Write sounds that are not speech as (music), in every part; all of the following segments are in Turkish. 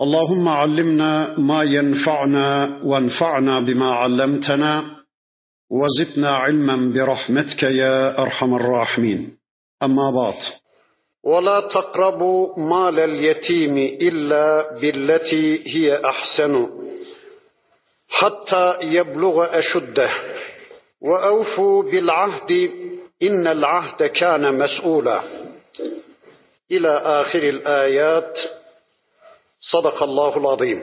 اللهم علمنا ما ينفعنا وانفعنا بما علمتنا وزدنا علما برحمتك يا أرحم الراحمين. أما بعد. ولا تقربوا مال اليتيم إلا بالتي هي أحسن حتى يبلغ أشده. وأوفوا بالعهد إن العهد كان مسؤولا. إلى آخر elayat Sadakallahul azim.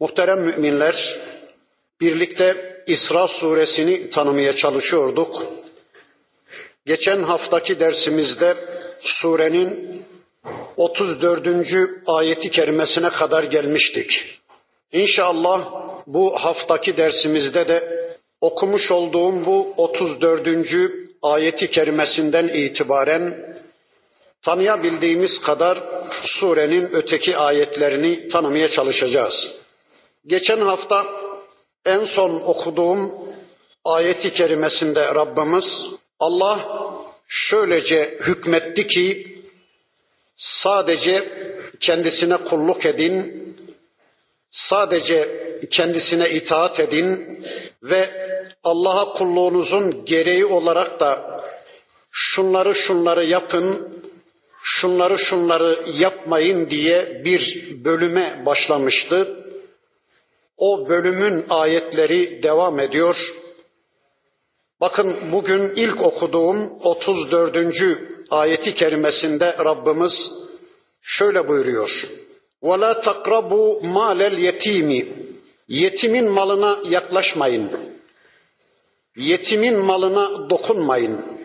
Muhterem müminler, birlikte İsra suresini tanımaya çalışıyorduk. Geçen haftaki dersimizde surenin 34. ayeti kerimesine kadar gelmiştik. İnşallah bu haftaki dersimizde de okumuş olduğum bu 34. ayeti kerimesinden itibaren tanıyabildiğimiz kadar surenin öteki ayetlerini tanımaya çalışacağız. Geçen hafta en son okuduğum ayeti kerimesinde Rabbimiz Allah şöylece hükmetti ki sadece kendisine kulluk edin, sadece kendisine itaat edin ve Allah'a kulluğunuzun gereği olarak da şunları şunları yapın, şunları şunları yapmayın diye bir bölüme başlamıştı. O bölümün ayetleri devam ediyor. Bakın bugün ilk okuduğum 34. ayeti kerimesinde Rabbimiz şöyle buyuruyor. وَلَا تَقْرَبُوا مَالَ الْيَت۪يمِ Yetimin malına yaklaşmayın. Yetimin malına dokunmayın.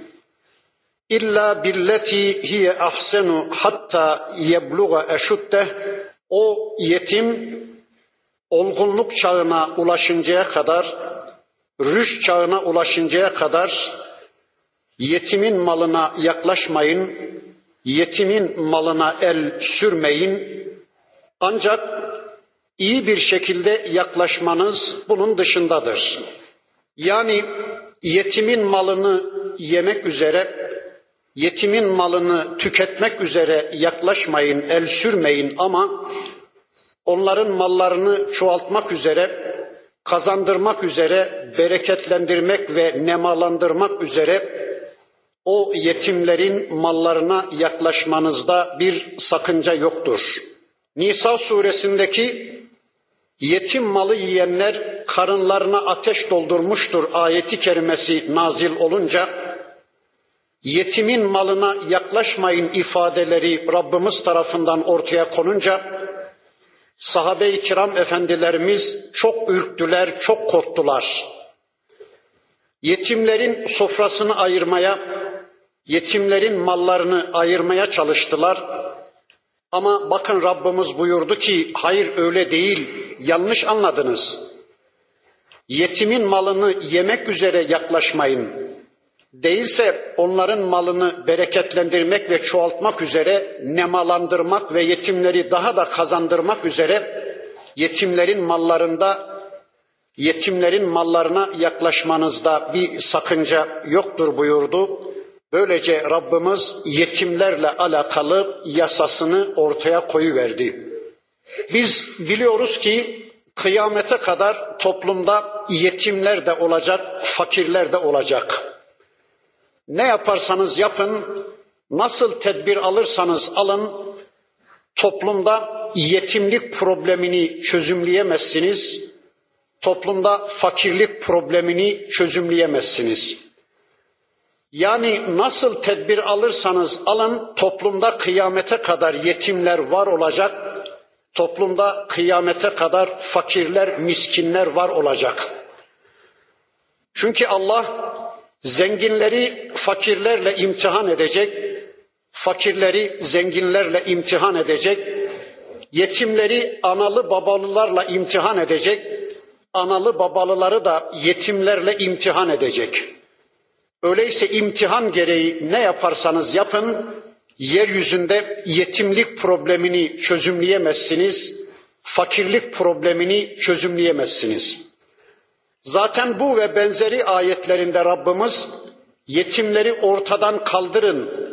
İlla billeti hiye ahsenu hatta yebluğa eşuddeh o yetim olgunluk çağına ulaşıncaya kadar, rüş çağına ulaşıncaya kadar yetimin malına yaklaşmayın, yetimin malına el sürmeyin. Ancak iyi bir şekilde yaklaşmanız bunun dışındadır. Yani yetimin malını yemek üzere, yetimin malını tüketmek üzere yaklaşmayın, el sürmeyin ama onların mallarını çoğaltmak üzere, kazandırmak üzere, bereketlendirmek ve nemalandırmak üzere o yetimlerin mallarına yaklaşmanızda bir sakınca yoktur. Nisa suresindeki yetim malı yiyenler karınlarına ateş doldurmuştur ayeti kerimesi nazil olunca yetimin malına yaklaşmayın ifadeleri Rabbimiz tarafından ortaya konunca sahabe-i kiram efendilerimiz çok ürktüler, çok korktular. Yetimlerin sofrasını ayırmaya, yetimlerin mallarını ayırmaya çalıştılar. Ama bakın Rabbimiz buyurdu ki hayır öyle değil, yanlış anladınız. Yetimin malını yemek üzere yaklaşmayın. Değilse onların malını bereketlendirmek ve çoğaltmak üzere, nemalandırmak ve yetimleri daha da kazandırmak üzere yetimlerin mallarında yetimlerin mallarına yaklaşmanızda bir sakınca yoktur buyurdu. Böylece Rabbimiz yetimlerle alakalı yasasını ortaya koyuverdi. Biz biliyoruz ki kıyamete kadar toplumda yetimler de olacak, fakirler de olacak. Ne yaparsanız yapın, nasıl tedbir alırsanız alın, toplumda yetimlik problemini çözümleyemezsiniz. Toplumda fakirlik problemini çözümleyemezsiniz. Yani nasıl tedbir alırsanız alın, toplumda kıyamete kadar yetimler var olacak. Toplumda kıyamete kadar fakirler, miskinler var olacak. Çünkü Allah Zenginleri fakirlerle imtihan edecek, fakirleri zenginlerle imtihan edecek, yetimleri analı babalılarla imtihan edecek, analı babalıları da yetimlerle imtihan edecek. Öyleyse imtihan gereği ne yaparsanız yapın, yeryüzünde yetimlik problemini çözümleyemezsiniz, fakirlik problemini çözümleyemezsiniz. Zaten bu ve benzeri ayetlerinde Rabbimiz yetimleri ortadan kaldırın,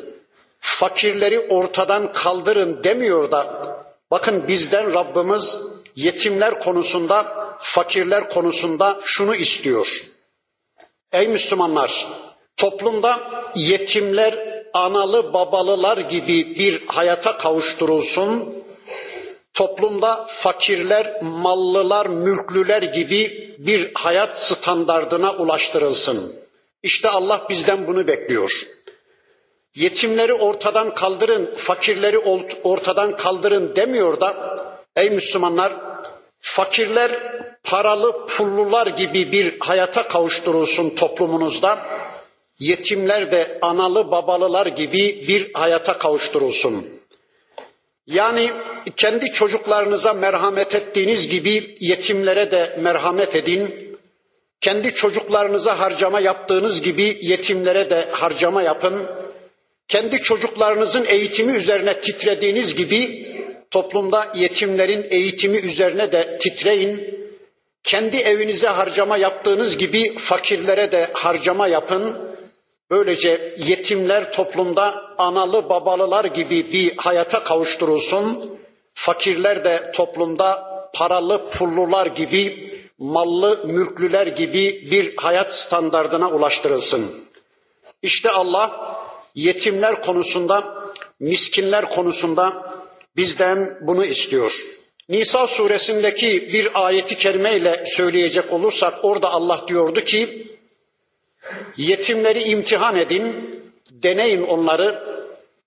fakirleri ortadan kaldırın demiyor da bakın bizden Rabbimiz yetimler konusunda, fakirler konusunda şunu istiyor. Ey Müslümanlar, toplumda yetimler analı babalılar gibi bir hayata kavuşturulsun. Toplumda fakirler, mallılar, mülklüler gibi bir hayat standardına ulaştırılsın. İşte Allah bizden bunu bekliyor. Yetimleri ortadan kaldırın, fakirleri ortadan kaldırın demiyor da ey Müslümanlar fakirler paralı pullular gibi bir hayata kavuşturulsun toplumunuzda. Yetimler de analı babalılar gibi bir hayata kavuşturulsun. Yani kendi çocuklarınıza merhamet ettiğiniz gibi yetimlere de merhamet edin. Kendi çocuklarınıza harcama yaptığınız gibi yetimlere de harcama yapın. Kendi çocuklarınızın eğitimi üzerine titrediğiniz gibi toplumda yetimlerin eğitimi üzerine de titreyin. Kendi evinize harcama yaptığınız gibi fakirlere de harcama yapın. Böylece yetimler toplumda analı babalılar gibi bir hayata kavuşturulsun. Fakirler de toplumda paralı pullular gibi, mallı mülklüler gibi bir hayat standardına ulaştırılsın. İşte Allah yetimler konusunda, miskinler konusunda bizden bunu istiyor. Nisa suresindeki bir ayeti kerimeyle söyleyecek olursak orada Allah diyordu ki yetimleri imtihan edin, deneyin onları.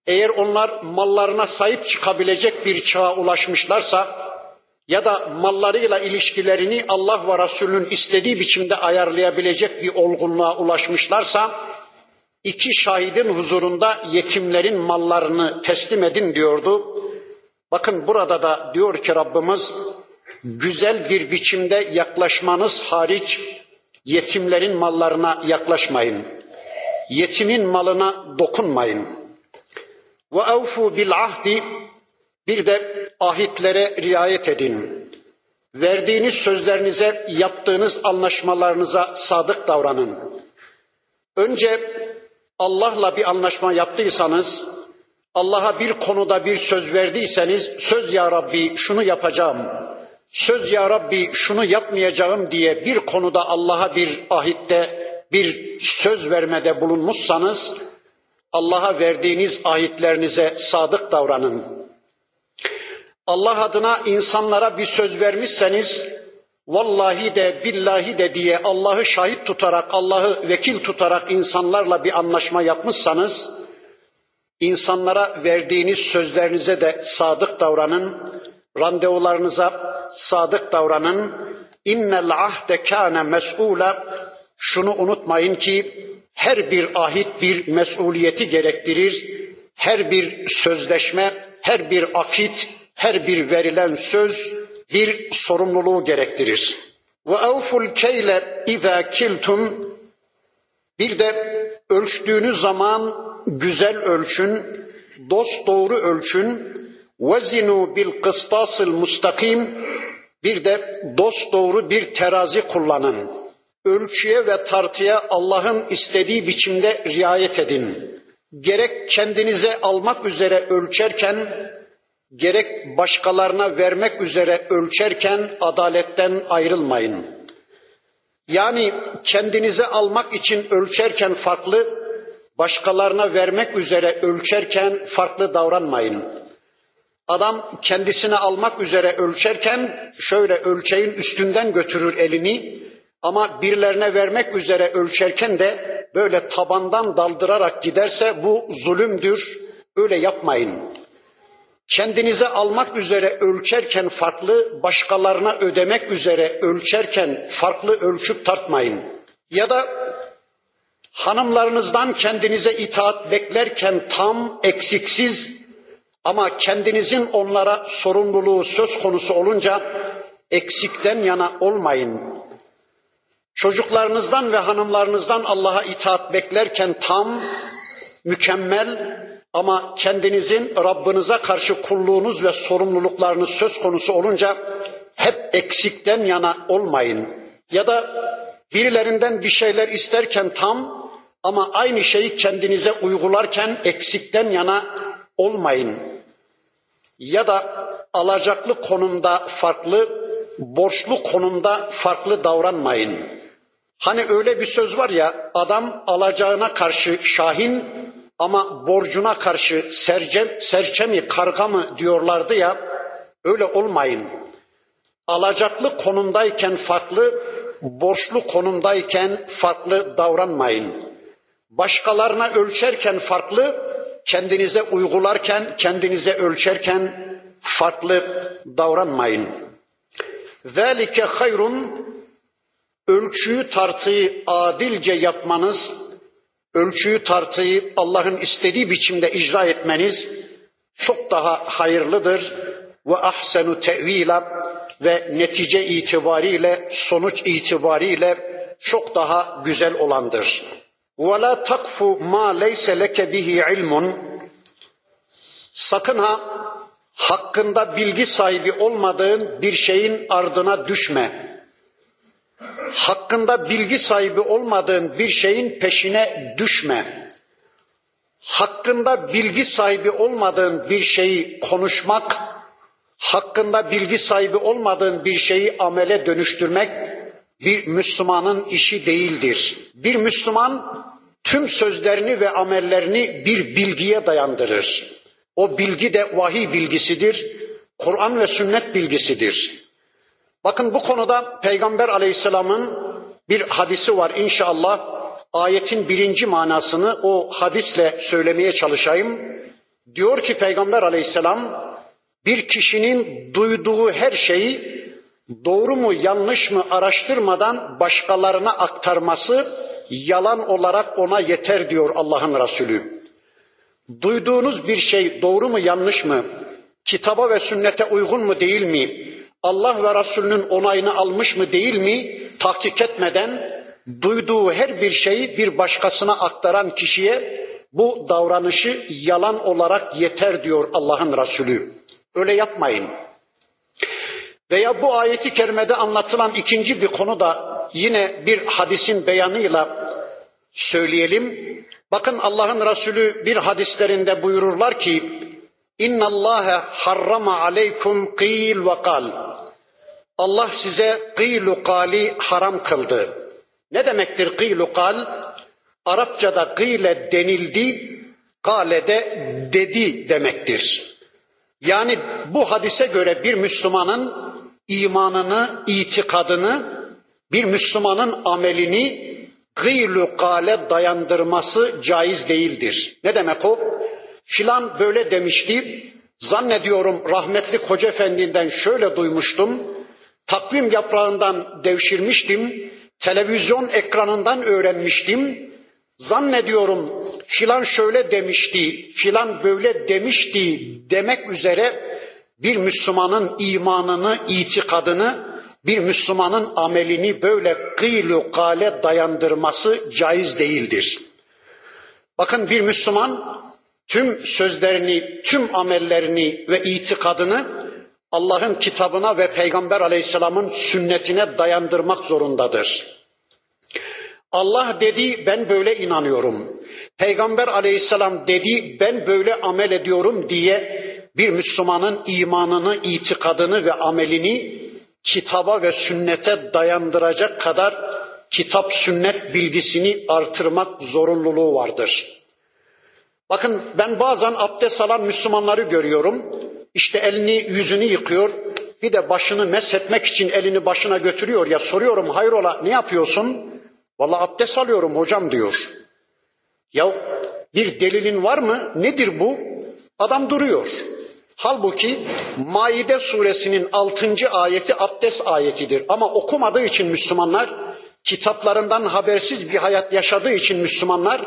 Eğer onlar mallarına sahip çıkabilecek bir çağa ulaşmışlarsa ya da mallarıyla ilişkilerini Allah ve Resulünün istediği biçimde ayarlayabilecek bir olgunluğa ulaşmışlarsa iki şahidin huzurunda yetimlerin mallarını teslim edin diyordu. Bakın burada da diyor ki Rabbimiz güzel bir biçimde yaklaşmanız hariç yetimlerin mallarına yaklaşmayın. Yetimin malına dokunmayın. Ve evfu bil ahdi bir de ahitlere riayet edin. Verdiğiniz sözlerinize, yaptığınız anlaşmalarınıza sadık davranın. Önce Allah'la bir anlaşma yaptıysanız, Allah'a bir konuda bir söz verdiyseniz, söz ya Rabbi şunu yapacağım, söz ya Rabbi şunu yapmayacağım diye bir konuda Allah'a bir ahitte, bir söz vermede bulunmuşsanız, Allah'a verdiğiniz ahitlerinize sadık davranın. Allah adına insanlara bir söz vermişseniz, vallahi de billahi de diye Allah'ı şahit tutarak, Allah'ı vekil tutarak insanlarla bir anlaşma yapmışsanız, insanlara verdiğiniz sözlerinize de sadık davranın, randevularınıza sadık davranın. İnnel ahde kâne mes'ûle. Şunu unutmayın ki her bir ahit bir mesuliyeti gerektirir. Her bir sözleşme, her bir akit, her bir verilen söz bir sorumluluğu gerektirir. Ve evful keyle izâ kiltum bir de ölçtüğünüz zaman güzel ölçün, dost doğru ölçün. Vezinu bil kıstasıl mustakim bir de dost doğru bir terazi kullanın. Ölçüye ve tartıya Allah'ın istediği biçimde riayet edin. Gerek kendinize almak üzere ölçerken gerek başkalarına vermek üzere ölçerken adaletten ayrılmayın. Yani kendinize almak için ölçerken farklı, başkalarına vermek üzere ölçerken farklı davranmayın. Adam kendisine almak üzere ölçerken şöyle ölçeğin üstünden götürür elini ama birilerine vermek üzere ölçerken de böyle tabandan daldırarak giderse bu zulümdür. Öyle yapmayın. Kendinize almak üzere ölçerken farklı, başkalarına ödemek üzere ölçerken farklı ölçüp tartmayın. Ya da hanımlarınızdan kendinize itaat beklerken tam, eksiksiz ama kendinizin onlara sorumluluğu söz konusu olunca eksikten yana olmayın. çocuklarınızdan ve hanımlarınızdan Allah'a itaat beklerken tam, mükemmel ama kendinizin Rabbinize karşı kulluğunuz ve sorumluluklarınız söz konusu olunca hep eksikten yana olmayın. Ya da birilerinden bir şeyler isterken tam ama aynı şeyi kendinize uygularken eksikten yana olmayın. Ya da alacaklı konumda farklı, borçlu konumda farklı davranmayın. Hani öyle bir söz var ya adam alacağına karşı şahin ama borcuna karşı sercem, serçe mi karga mı diyorlardı ya öyle olmayın. Alacaklı konumdayken farklı, borçlu konumdayken farklı davranmayın. Başkalarına ölçerken farklı, kendinize uygularken, kendinize ölçerken farklı davranmayın. Zalike hayrun ölçüyü tartıyı adilce yapmanız, ölçüyü tartıyı Allah'ın istediği biçimde icra etmeniz çok daha hayırlıdır ve ahsenu tevila ve netice itibariyle sonuç itibariyle çok daha güzel olandır. وَلَا تَقْفُ مَا لَيْسَ لَكَ بِهِ عِلْمٌ Sakın ha hakkında bilgi sahibi olmadığın bir şeyin ardına düşme. Hakkında bilgi sahibi olmadığın bir şeyin peşine düşme. Hakkında bilgi sahibi olmadığın bir şeyi konuşmak, hakkında bilgi sahibi olmadığın bir şeyi amele dönüştürmek bir Müslümanın işi değildir. Bir Müslüman tüm sözlerini ve amellerini bir bilgiye dayandırır. O bilgi de vahiy bilgisidir. Kur'an ve sünnet bilgisidir. Bakın bu konuda Peygamber aleyhisselamın bir hadisi var inşallah. Ayetin birinci manasını o hadisle söylemeye çalışayım. Diyor ki Peygamber aleyhisselam bir kişinin duyduğu her şeyi doğru mu yanlış mı araştırmadan başkalarına aktarması yalan olarak ona yeter diyor Allah'ın Resulü. Duyduğunuz bir şey doğru mu yanlış mı? Kitaba ve sünnete uygun mu değil mi? Allah ve Resulünün onayını almış mı değil mi? Tahkik etmeden duyduğu her bir şeyi bir başkasına aktaran kişiye bu davranışı yalan olarak yeter diyor Allah'ın Resulü. Öyle yapmayın. Veya bu ayeti kerimede anlatılan ikinci bir konu da yine bir hadisin beyanıyla söyleyelim. Bakın Allah'ın Resulü bir hadislerinde buyururlar ki İnna Allah harrama aleykum qil ve. Allah size kıylu kali haram kıldı. Ne demektir kıylu kal? Arapçada kıyle denildi, kale de dedi demektir. Yani bu hadise göre bir Müslümanın imanını, itikadını, bir Müslümanın amelini gıylü kale dayandırması caiz değildir. Ne demek o? Filan böyle demişti. Zannediyorum rahmetli Koca Efendi'nden şöyle duymuştum. Takvim yaprağından devşirmiştim. Televizyon ekranından öğrenmiştim. Zannediyorum filan şöyle demişti, filan böyle demişti demek üzere bir Müslümanın imanını, itikadını, bir Müslümanın amelini böyle kıylu kale dayandırması caiz değildir. Bakın bir Müslüman tüm sözlerini, tüm amellerini ve itikadını Allah'ın kitabına ve Peygamber aleyhisselamın sünnetine dayandırmak zorundadır. Allah dedi ben böyle inanıyorum. Peygamber aleyhisselam dedi ben böyle amel ediyorum diye bir Müslümanın imanını, itikadını ve amelini kitaba ve sünnete dayandıracak kadar kitap sünnet bilgisini artırmak zorunluluğu vardır. Bakın ben bazen abdest alan Müslümanları görüyorum. İşte elini yüzünü yıkıyor. Bir de başını meshetmek için elini başına götürüyor ya soruyorum hayrola ne yapıyorsun? Vallahi abdest alıyorum hocam diyor. Ya bir delilin var mı? Nedir bu? Adam duruyor. Halbuki Maide suresinin 6. ayeti abdest ayetidir. Ama okumadığı için Müslümanlar, kitaplarından habersiz bir hayat yaşadığı için Müslümanlar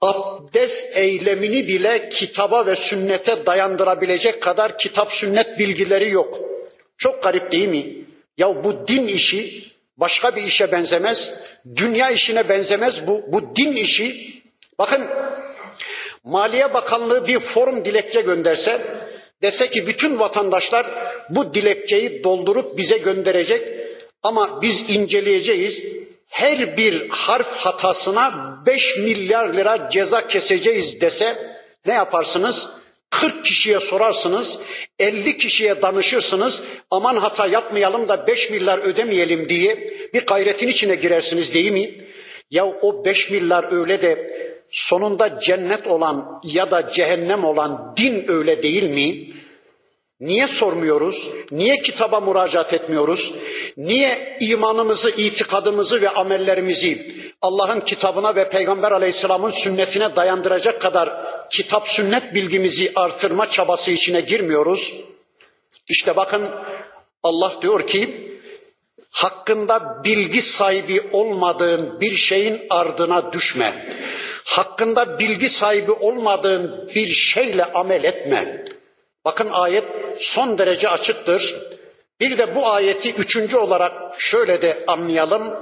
abdest eylemini bile kitaba ve sünnete dayandırabilecek kadar kitap sünnet bilgileri yok. Çok garip değil mi? Ya bu din işi başka bir işe benzemez. Dünya işine benzemez bu. Bu din işi. Bakın Maliye Bakanlığı bir forum dilekçe gönderse dese ki bütün vatandaşlar bu dilekçeyi doldurup bize gönderecek ama biz inceleyeceğiz. Her bir harf hatasına 5 milyar lira ceza keseceğiz dese ne yaparsınız? 40 kişiye sorarsınız, 50 kişiye danışırsınız, aman hata yapmayalım da 5 milyar ödemeyelim diye bir gayretin içine girersiniz değil mi? Ya o 5 milyar öyle de sonunda cennet olan ya da cehennem olan din öyle değil mi? Niye sormuyoruz? Niye kitaba müracaat etmiyoruz? Niye imanımızı, itikadımızı ve amellerimizi Allah'ın kitabına ve Peygamber aleyhisselamın sünnetine dayandıracak kadar kitap sünnet bilgimizi artırma çabası içine girmiyoruz? İşte bakın Allah diyor ki hakkında bilgi sahibi olmadığın bir şeyin ardına düşme. Hakkında bilgi sahibi olmadığın bir şeyle amel etme. Bakın ayet son derece açıktır. Bir de bu ayeti üçüncü olarak şöyle de anlayalım.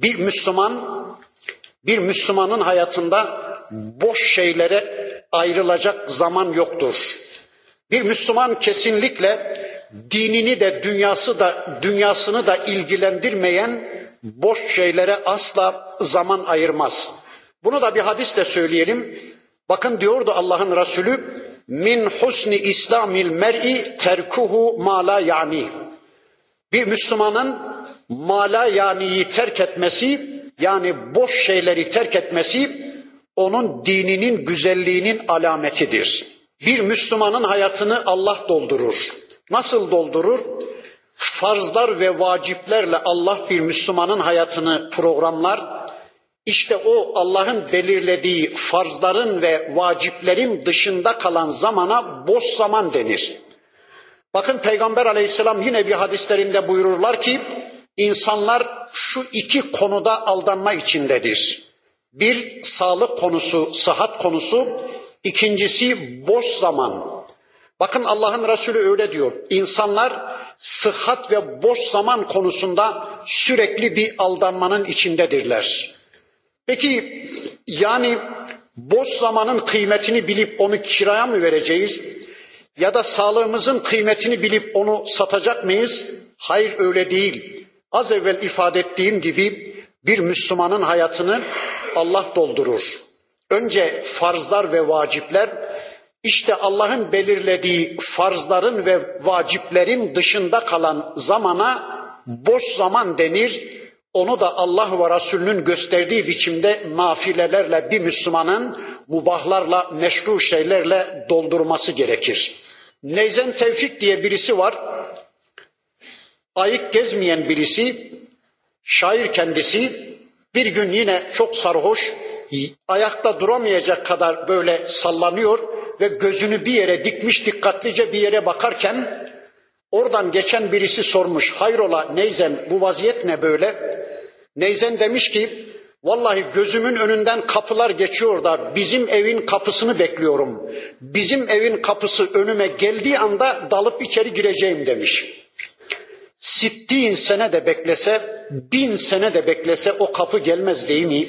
Bir Müslüman, bir Müslümanın hayatında boş şeylere ayrılacak zaman yoktur. Bir Müslüman kesinlikle dinini de dünyası da dünyasını da ilgilendirmeyen boş şeylere asla zaman ayırmaz. Bunu da bir hadisle söyleyelim. Bakın diyordu Allah'ın Resulü min husni islamil mer'i terkuhu mala yani. Bir Müslümanın mala yaniyi terk etmesi yani boş şeyleri terk etmesi onun dininin güzelliğinin alametidir. Bir Müslümanın hayatını Allah doldurur. Nasıl doldurur? Farzlar ve vaciplerle Allah bir Müslümanın hayatını programlar. İşte o Allah'ın belirlediği farzların ve vaciplerin dışında kalan zamana boş zaman denir. Bakın Peygamber aleyhisselam yine bir hadislerinde buyururlar ki insanlar şu iki konuda aldanma içindedir. Bir sağlık konusu, sıhhat konusu, ikincisi boş zaman. Bakın Allah'ın Resulü öyle diyor. İnsanlar sıhhat ve boş zaman konusunda sürekli bir aldanmanın içindedirler. Peki yani boş zamanın kıymetini bilip onu kiraya mı vereceğiz? Ya da sağlığımızın kıymetini bilip onu satacak mıyız? Hayır öyle değil. Az evvel ifade ettiğim gibi bir Müslümanın hayatını Allah doldurur. Önce farzlar ve vacipler, işte Allah'ın belirlediği farzların ve vaciplerin dışında kalan zamana boş zaman denir. Onu da Allah ve Resulünün gösterdiği biçimde nafilelerle bir Müslümanın mubahlarla, meşru şeylerle doldurması gerekir. Neyzen Tevfik diye birisi var. Ayık gezmeyen birisi, şair kendisi, bir gün yine çok sarhoş, ayakta duramayacak kadar böyle sallanıyor ve gözünü bir yere dikmiş dikkatlice bir yere bakarken oradan geçen birisi sormuş hayrola Neyzen bu vaziyet ne böyle? Neyzen demiş ki vallahi gözümün önünden kapılar geçiyor da bizim evin kapısını bekliyorum. Bizim evin kapısı önüme geldiği anda dalıp içeri gireceğim demiş. Sittin sene de beklese, bin sene de beklese o kapı gelmez değil mi?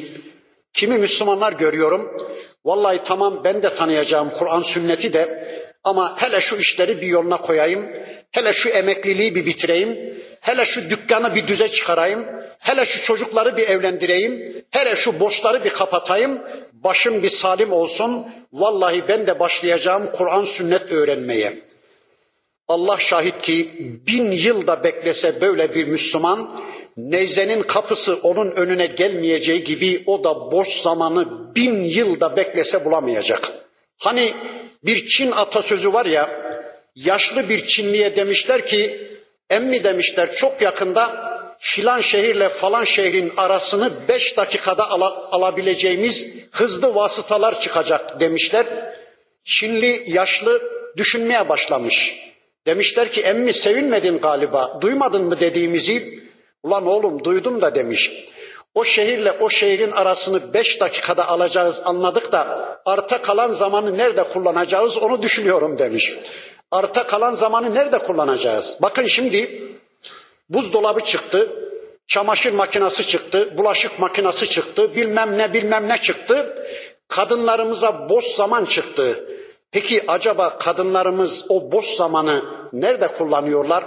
Kimi Müslümanlar görüyorum. Vallahi tamam ben de tanıyacağım Kur'an sünneti de ama hele şu işleri bir yoluna koyayım. Hele şu emekliliği bir bitireyim. Hele şu dükkanı bir düze çıkarayım. Hele şu çocukları bir evlendireyim. Hele şu borçları bir kapatayım. Başım bir salim olsun. Vallahi ben de başlayacağım Kur'an sünnet öğrenmeye. Allah şahit ki bin yılda beklese böyle bir Müslüman neyzenin kapısı onun önüne gelmeyeceği gibi o da boş zamanı bin yılda beklese bulamayacak. Hani bir Çin atasözü var ya yaşlı bir Çinliye demişler ki emmi demişler çok yakında filan şehirle falan şehrin arasını beş dakikada ala, alabileceğimiz hızlı vasıtalar çıkacak demişler. Çinli yaşlı düşünmeye başlamış. Demişler ki emmi sevinmedin galiba, duymadın mı dediğimizi? Ulan oğlum duydum da demiş. O şehirle o şehrin arasını beş dakikada alacağız anladık da arta kalan zamanı nerede kullanacağız onu düşünüyorum demiş. Arta kalan zamanı nerede kullanacağız? Bakın şimdi buzdolabı çıktı. Çamaşır makinesi çıktı, bulaşık makinesi çıktı, bilmem ne bilmem ne çıktı. Kadınlarımıza boş zaman çıktı. Peki acaba kadınlarımız o boş zamanı nerede kullanıyorlar?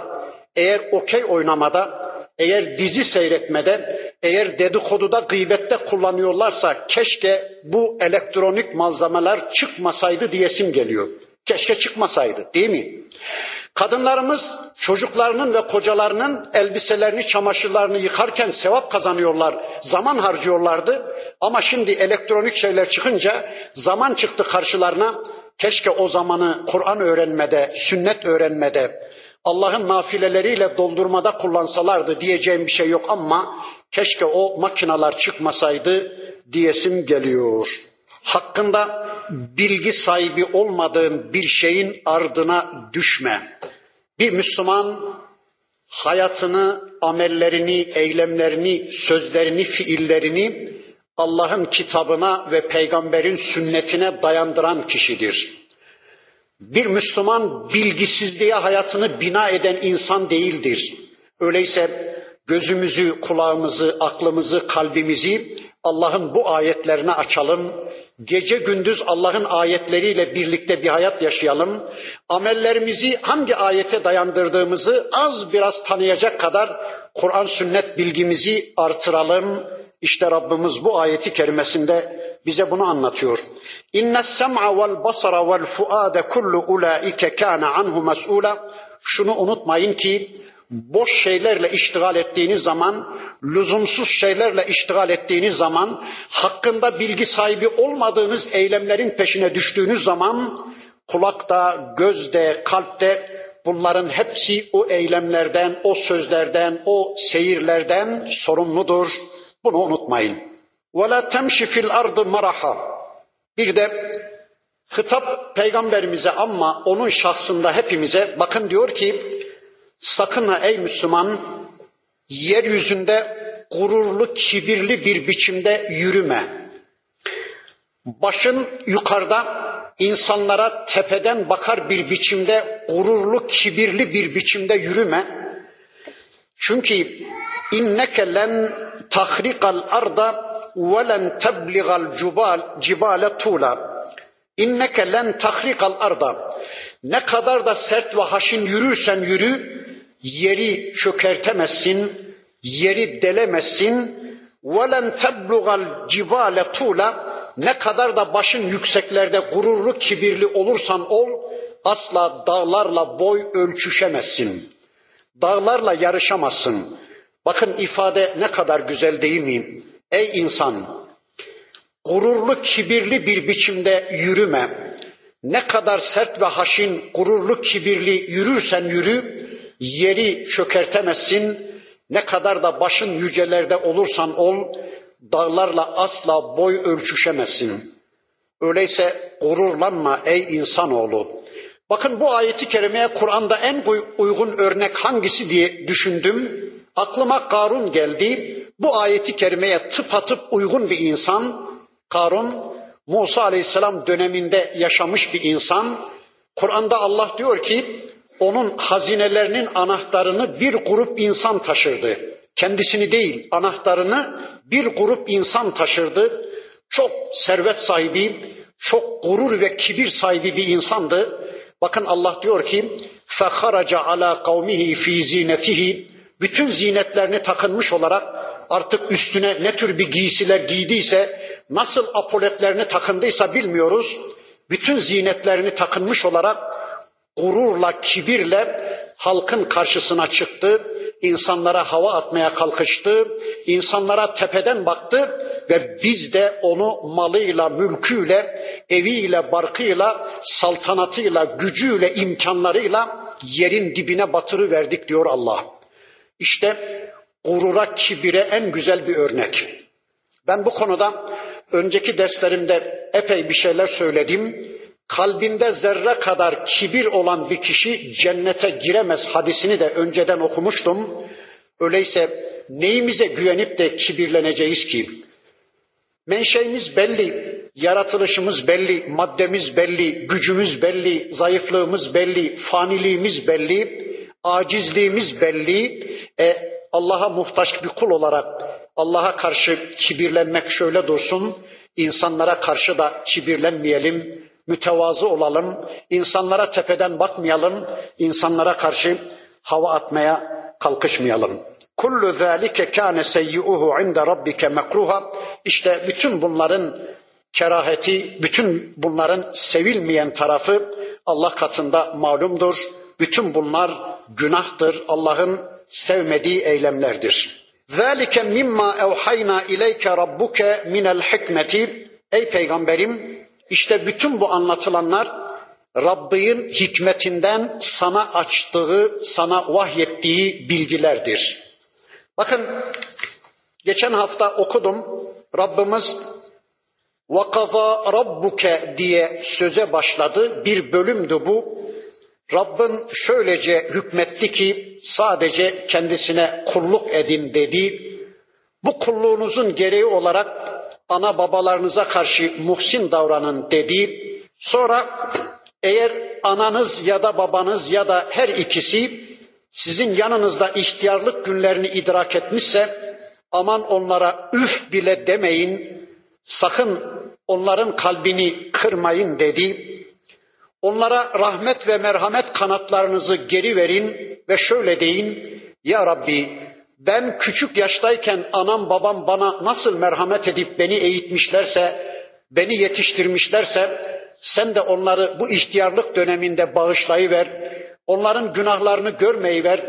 Eğer okey oynamada, eğer dizi seyretmede, eğer dedikoduda, gıybette kullanıyorlarsa keşke bu elektronik malzemeler çıkmasaydı diyesim geliyor. Keşke çıkmasaydı değil mi? Kadınlarımız çocuklarının ve kocalarının elbiselerini, çamaşırlarını yıkarken sevap kazanıyorlar, zaman harcıyorlardı. Ama şimdi elektronik şeyler çıkınca zaman çıktı karşılarına. Keşke o zamanı Kur'an öğrenmede, sünnet öğrenmede, Allah'ın nafileleriyle doldurmada kullansalardı diyeceğim bir şey yok ama keşke o makinalar çıkmasaydı diyesim geliyor. Hakkında bilgi sahibi olmadığın bir şeyin ardına düşme. Bir Müslüman hayatını, amellerini, eylemlerini, sözlerini, fiillerini Allah'ın kitabına ve peygamberin sünnetine dayandıran kişidir. Bir Müslüman bilgisizliğe hayatını bina eden insan değildir. Öyleyse gözümüzü, kulağımızı, aklımızı, kalbimizi Allah'ın bu ayetlerine açalım. Gece gündüz Allah'ın ayetleriyle birlikte bir hayat yaşayalım. Amellerimizi hangi ayete dayandırdığımızı az biraz tanıyacak kadar Kur'an sünnet bilgimizi artıralım. İşte Rabbimiz bu ayeti kerimesinde bize bunu anlatıyor. İnne sem'a vel basara vel fuade kullu ulaike kana anhu mes'ula. Şunu unutmayın ki boş şeylerle iştigal ettiğiniz zaman, lüzumsuz şeylerle iştigal ettiğiniz zaman, hakkında bilgi sahibi olmadığınız eylemlerin peşine düştüğünüz zaman, kulakta, gözde, kalpte bunların hepsi o eylemlerden, o sözlerden, o seyirlerden sorumludur. Bunu unutmayın. وَلَا تَمْشِ فِي الْأَرْضِ maraha. Bir de hitap peygamberimize ama onun şahsında hepimize bakın diyor ki Sakın ha ey Müslüman, yeryüzünde gururlu, kibirli bir biçimde yürüme. Başın yukarıda, insanlara tepeden bakar bir biçimde, gururlu, kibirli bir biçimde yürüme. Çünkü inneke len tahrikal arda ve len tebliğal cibal, cibale tuğla. İnneke len tahrikal arda. Ne kadar da sert ve haşin yürürsen yürü, yeri çökertemezsin, yeri delemezsin. وَلَنْ تَبْلُغَ الْجِبَالَ طُولًا Ne kadar da başın yükseklerde gururlu, kibirli olursan ol, asla dağlarla boy ölçüşemezsin. Dağlarla yarışamazsın. Bakın ifade ne kadar güzel değil mi? Ey insan! Gururlu, kibirli bir biçimde yürüme. Ne kadar sert ve haşin, gururlu, kibirli yürürsen yürü, yeri çökertemezsin. Ne kadar da başın yücelerde olursan ol, dağlarla asla boy ölçüşemezsin. Öyleyse gururlanma ey insanoğlu. Bakın bu ayeti kerimeye Kur'an'da en uygun örnek hangisi diye düşündüm. Aklıma Karun geldi bu ayeti kerimeye tıpatıp uygun bir insan, Karun, Musa aleyhisselam döneminde yaşamış bir insan. Kur'an'da Allah diyor ki, onun hazinelerinin anahtarını bir grup insan taşırdı. Kendisini değil, anahtarını bir grup insan taşırdı. Çok servet sahibi, çok gurur ve kibir sahibi bir insandı. Bakın Allah diyor ki: "Faharaca ala kavmihi fi zinetihi" bütün zinetlerini takınmış olarak artık üstüne ne tür bir giysiler giydiyse, nasıl apoletlerini takındıysa bilmiyoruz. Bütün zinetlerini takınmış olarak gururla, kibirle halkın karşısına çıktı. insanlara hava atmaya kalkıştı. insanlara tepeden baktı ve biz de onu malıyla, mülküyle, eviyle, barkıyla, saltanatıyla, gücüyle, imkanlarıyla yerin dibine batırı verdik diyor Allah. İşte gurura, kibire en güzel bir örnek. Ben bu konuda önceki derslerimde epey bir şeyler söyledim. Kalbinde zerre kadar kibir olan bir kişi cennete giremez hadisini de önceden okumuştum. Öyleyse neyimize güvenip de kibirleneceğiz ki? Menşeimiz belli, yaratılışımız belli, maddemiz belli, gücümüz belli, zayıflığımız belli, faniliğimiz belli, acizliğimiz belli. E, Allah'a muhtaç bir kul olarak Allah'a karşı kibirlenmek şöyle dursun. İnsanlara karşı da kibirlenmeyelim, mütevazı olalım, insanlara tepeden bakmayalım, insanlara karşı hava atmaya kalkışmayalım. Kullu zalike kana seyyi'uhu inde rabbike mekruha. İşte bütün bunların keraheti, bütün bunların sevilmeyen tarafı Allah katında malumdur. Bütün bunlar günahtır. Allah'ın sevmediği eylemlerdir. Zalike mimma evhayna ileyke rabbuke minel hikmeti. Ey peygamberim işte bütün bu anlatılanlar Rabbin hikmetinden sana açtığı, sana vahyettiği bilgilerdir. Bakın geçen hafta okudum. Rabbimiz وَقَضَى rabbuke diye söze başladı. Bir bölümdü bu. Rabbin şöylece hükmetti ki sadece kendisine kulluk edin dedi. Bu kulluğunuzun gereği olarak ana babalarınıza karşı muhsin davranın dedi. Sonra eğer ananız ya da babanız ya da her ikisi sizin yanınızda ihtiyarlık günlerini idrak etmişse aman onlara üf bile demeyin. Sakın onların kalbini kırmayın dedi. Onlara rahmet ve merhamet kanatlarınızı geri verin ve şöyle deyin. Ya Rabbi ben küçük yaştayken anam babam bana nasıl merhamet edip beni eğitmişlerse, beni yetiştirmişlerse sen de onları bu ihtiyarlık döneminde bağışlayıver. Onların günahlarını görmeyi ver.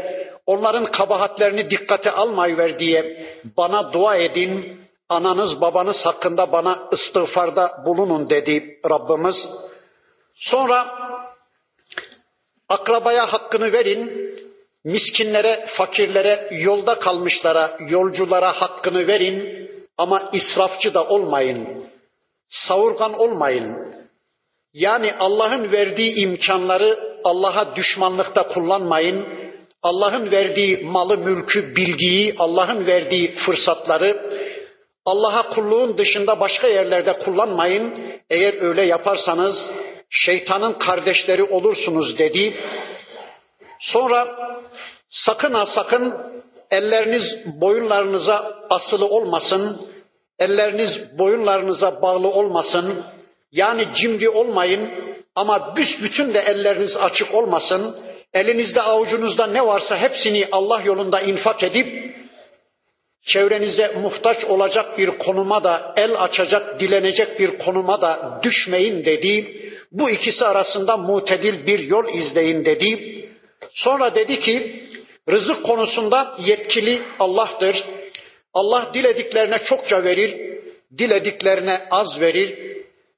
Onların kabahatlerini dikkate almayı ver diye bana dua edin. Ananız babanız hakkında bana istiğfarda bulunun dedi Rabbimiz. Sonra akrabaya hakkını verin, miskinlere, fakirlere, yolda kalmışlara, yolculara hakkını verin ama israfçı da olmayın. Savurgan olmayın. Yani Allah'ın verdiği imkanları Allah'a düşmanlıkta kullanmayın. Allah'ın verdiği malı, mülkü, bilgiyi, Allah'ın verdiği fırsatları Allah'a kulluğun dışında başka yerlerde kullanmayın. Eğer öyle yaparsanız şeytanın kardeşleri olursunuz dedi. Sonra sakın ha sakın elleriniz boyunlarınıza asılı olmasın. Elleriniz boyunlarınıza bağlı olmasın. Yani cimri olmayın ama büsbütün de elleriniz açık olmasın. Elinizde avucunuzda ne varsa hepsini Allah yolunda infak edip çevrenize muhtaç olacak bir konuma da el açacak, dilenecek bir konuma da düşmeyin dedi. Bu ikisi arasında mutedil bir yol izleyin dedi. Sonra dedi ki rızık konusunda yetkili Allah'tır. Allah dilediklerine çokça verir, dilediklerine az verir.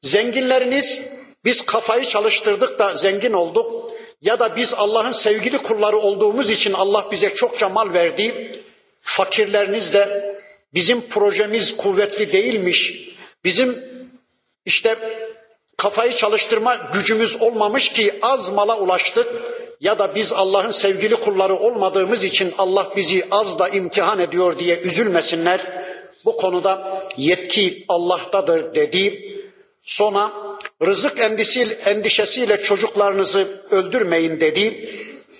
Zenginleriniz biz kafayı çalıştırdık da zengin olduk ya da biz Allah'ın sevgili kulları olduğumuz için Allah bize çokça mal verdi. Fakirleriniz de bizim projemiz kuvvetli değilmiş. Bizim işte kafayı çalıştırma gücümüz olmamış ki az mala ulaştık ya da biz Allah'ın sevgili kulları olmadığımız için Allah bizi az da imtihan ediyor diye üzülmesinler. Bu konuda yetki Allah'tadır dedi. Sonra rızık endişesiyle çocuklarınızı öldürmeyin dedi.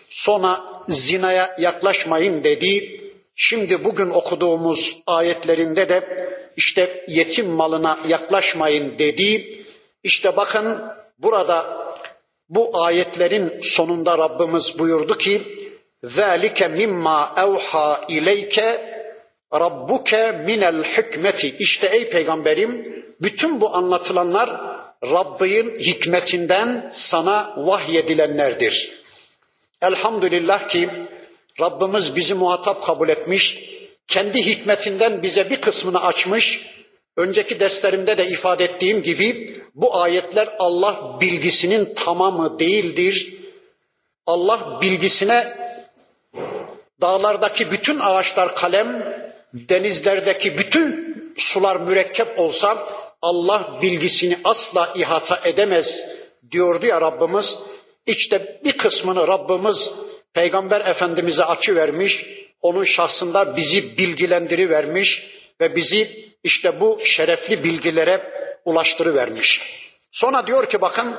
Sonra zinaya yaklaşmayın dedi. Şimdi bugün okuduğumuz ayetlerinde de işte yetim malına yaklaşmayın dedi. İşte bakın burada bu ayetlerin sonunda Rabbimiz buyurdu ki ذَٰلِكَ مِمَّا اَوْحَى اِلَيْكَ Rabbuke minel hikmeti. İşte ey peygamberim bütün bu anlatılanlar Rabbin hikmetinden sana vahyedilenlerdir. Elhamdülillah ki Rabbimiz bizi muhatap kabul etmiş, kendi hikmetinden bize bir kısmını açmış. Önceki derslerimde de ifade ettiğim gibi bu ayetler Allah bilgisinin tamamı değildir. Allah bilgisine dağlardaki bütün ağaçlar kalem, denizlerdeki bütün sular mürekkep olsa Allah bilgisini asla ihata edemez diyordu ya Rabbimiz. İşte bir kısmını Rabbimiz Peygamber Efendimiz'e açı vermiş, onun şahsında bizi bilgilendiri vermiş ve bizi işte bu şerefli bilgilere ulaştırıvermiş. Sonra diyor ki bakın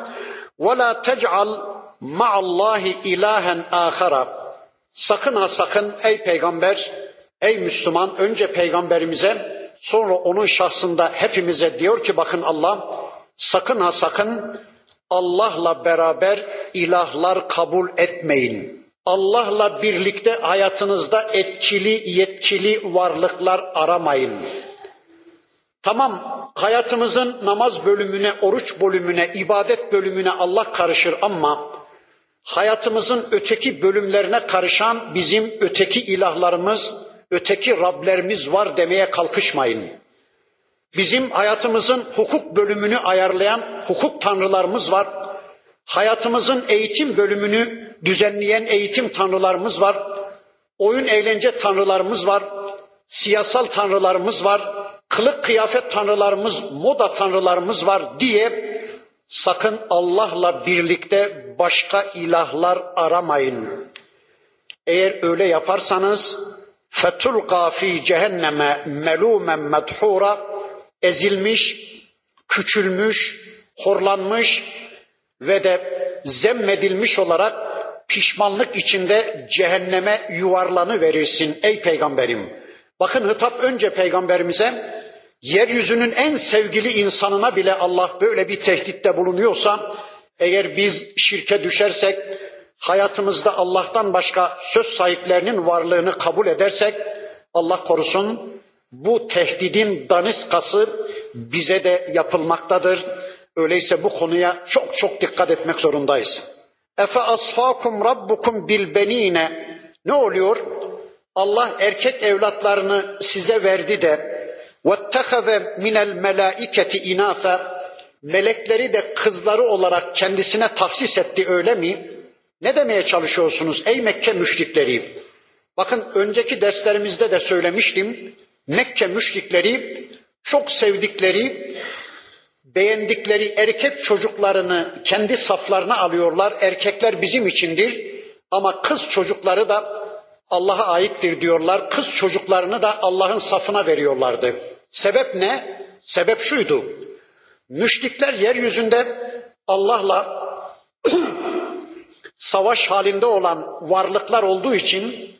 وَلَا تَجْعَلْ مَعَ اللّٰهِ اِلَٰهًا آخَرًا Sakın ha sakın ey peygamber Ey Müslüman önce peygamberimize sonra onun şahsında hepimize diyor ki bakın Allah sakın ha sakın Allah'la beraber ilahlar kabul etmeyin. Allah'la birlikte hayatınızda etkili, yetkili varlıklar aramayın. Tamam, hayatımızın namaz bölümüne, oruç bölümüne, ibadet bölümüne Allah karışır ama hayatımızın öteki bölümlerine karışan bizim öteki ilahlarımız, öteki Rablerimiz var demeye kalkışmayın. Bizim hayatımızın hukuk bölümünü ayarlayan hukuk tanrılarımız var. Hayatımızın eğitim bölümünü düzenleyen eğitim tanrılarımız var. Oyun eğlence tanrılarımız var. Siyasal tanrılarımız var. Kılık kıyafet tanrılarımız, moda tanrılarımız var diye sakın Allah'la birlikte başka ilahlar aramayın. Eğer öyle yaparsanız fetulqa fi cehenneme melumen medhura ezilmiş, küçülmüş, horlanmış ve de zemmedilmiş olarak pişmanlık içinde cehenneme yuvarlanı verirsin ey peygamberim. Bakın hitap önce peygamberimize yeryüzünün en sevgili insanına bile Allah böyle bir tehditte bulunuyorsa eğer biz şirke düşersek hayatımızda Allah'tan başka söz sahiplerinin varlığını kabul edersek Allah korusun bu tehdidin daniskası bize de yapılmaktadır. Öyleyse bu konuya çok çok dikkat etmek zorundayız. Efe asfakum rabbukum bil benine. Ne oluyor? Allah erkek evlatlarını size verdi de وَاتَّخَذَ minel الْمَلَائِكَةِ inafa Melekleri de kızları olarak kendisine tahsis etti öyle mi? Ne demeye çalışıyorsunuz ey Mekke müşrikleri? Bakın önceki derslerimizde de söylemiştim. Mekke müşrikleri çok sevdikleri, beğendikleri erkek çocuklarını kendi saflarına alıyorlar. Erkekler bizim içindir ama kız çocukları da Allah'a aittir diyorlar. Kız çocuklarını da Allah'ın safına veriyorlardı. Sebep ne? Sebep şuydu. Müşrikler yeryüzünde Allah'la (clears throat) savaş halinde olan varlıklar olduğu için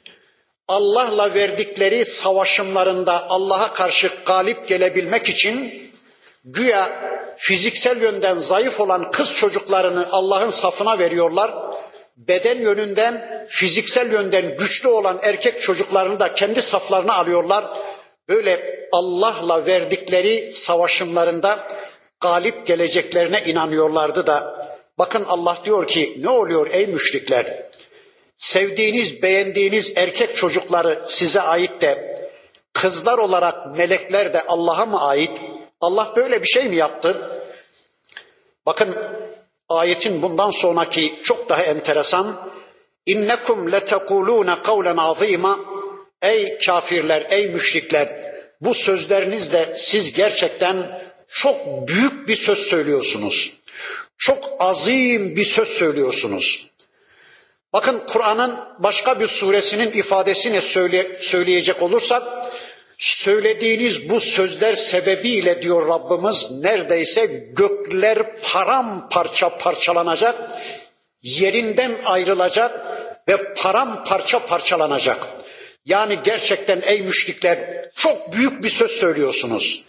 Allah'la verdikleri savaşımlarında Allah'a karşı galip gelebilmek için güya fiziksel yönden zayıf olan kız çocuklarını Allah'ın safına veriyorlar. Beden yönünden, fiziksel yönden güçlü olan erkek çocuklarını da kendi saflarına alıyorlar. Böyle Allah'la verdikleri savaşımlarında galip geleceklerine inanıyorlardı da bakın Allah diyor ki ne oluyor ey müşrikler? sevdiğiniz, beğendiğiniz erkek çocukları size ait de kızlar olarak melekler de Allah'a mı ait? Allah böyle bir şey mi yaptı? Bakın ayetin bundan sonraki çok daha enteresan. İnnekum letekulune kavlen azima. Ey kafirler, ey müşrikler, bu sözlerinizle siz gerçekten çok büyük bir söz söylüyorsunuz. Çok azim bir söz söylüyorsunuz. Bakın Kur'an'ın başka bir suresinin ifadesini söyle, söyleyecek olursak söylediğiniz bu sözler sebebiyle diyor Rabbimiz neredeyse gökler paramparça parçalanacak, yerinden ayrılacak ve paramparça parçalanacak. Yani gerçekten ey müşrikler çok büyük bir söz söylüyorsunuz.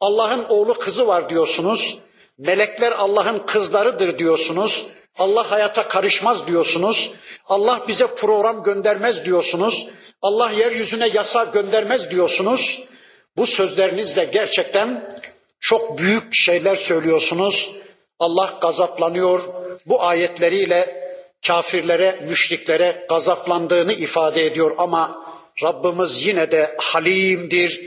Allah'ın oğlu kızı var diyorsunuz. Melekler Allah'ın kızlarıdır diyorsunuz. Allah hayata karışmaz diyorsunuz. Allah bize program göndermez diyorsunuz. Allah yeryüzüne yasa göndermez diyorsunuz. Bu sözlerinizle gerçekten çok büyük şeyler söylüyorsunuz. Allah gazaplanıyor. Bu ayetleriyle kafirlere, müşriklere gazaplandığını ifade ediyor ama Rabbimiz yine de halimdir,